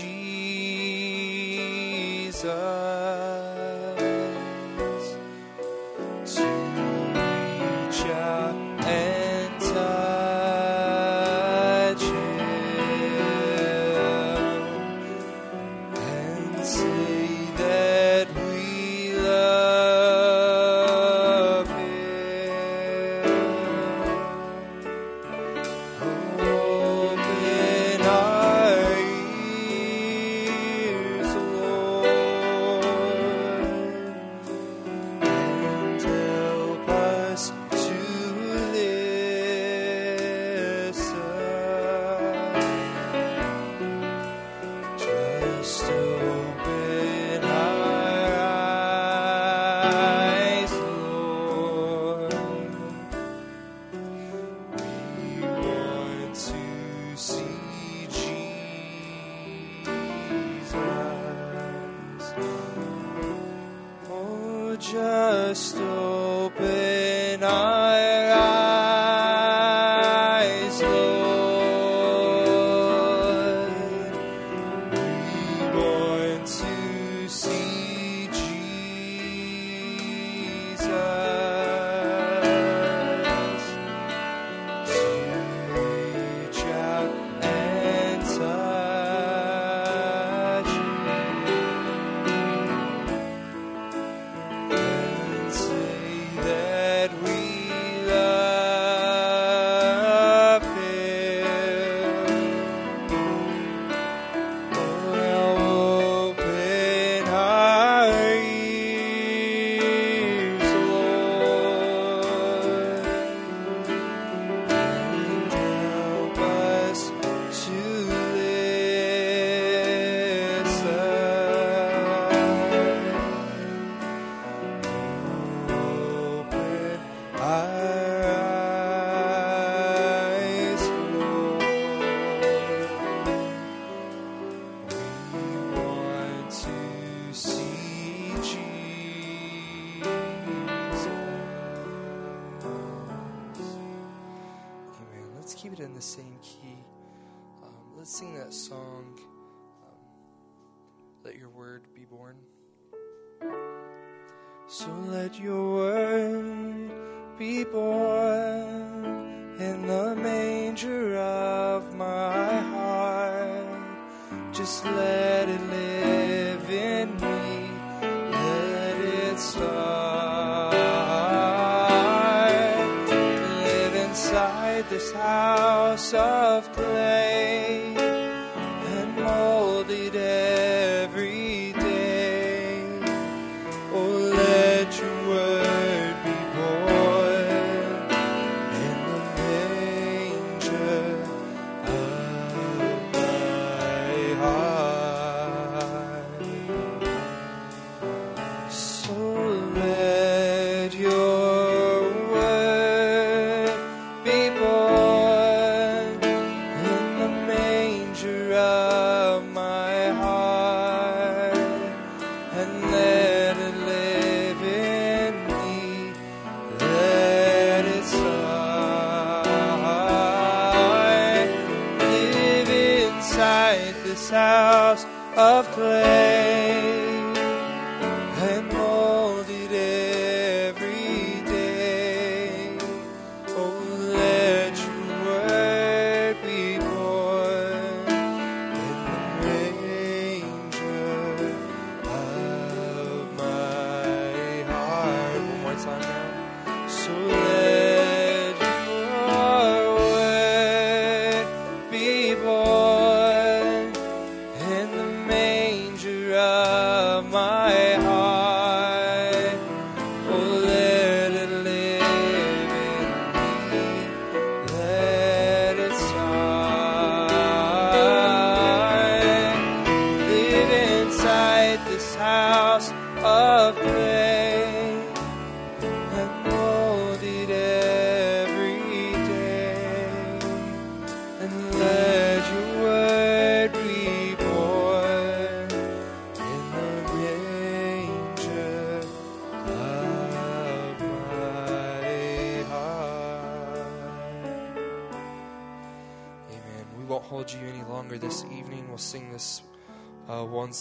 Mold it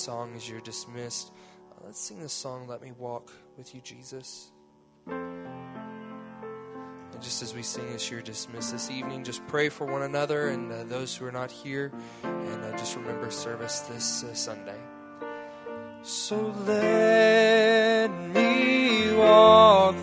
song as you're dismissed. Uh, let's sing this song, Let Me Walk with You, Jesus. And just as we sing you're dismissed this evening. Just pray for one another and uh, those who are not here. And uh, just remember service this uh, Sunday. So let me walk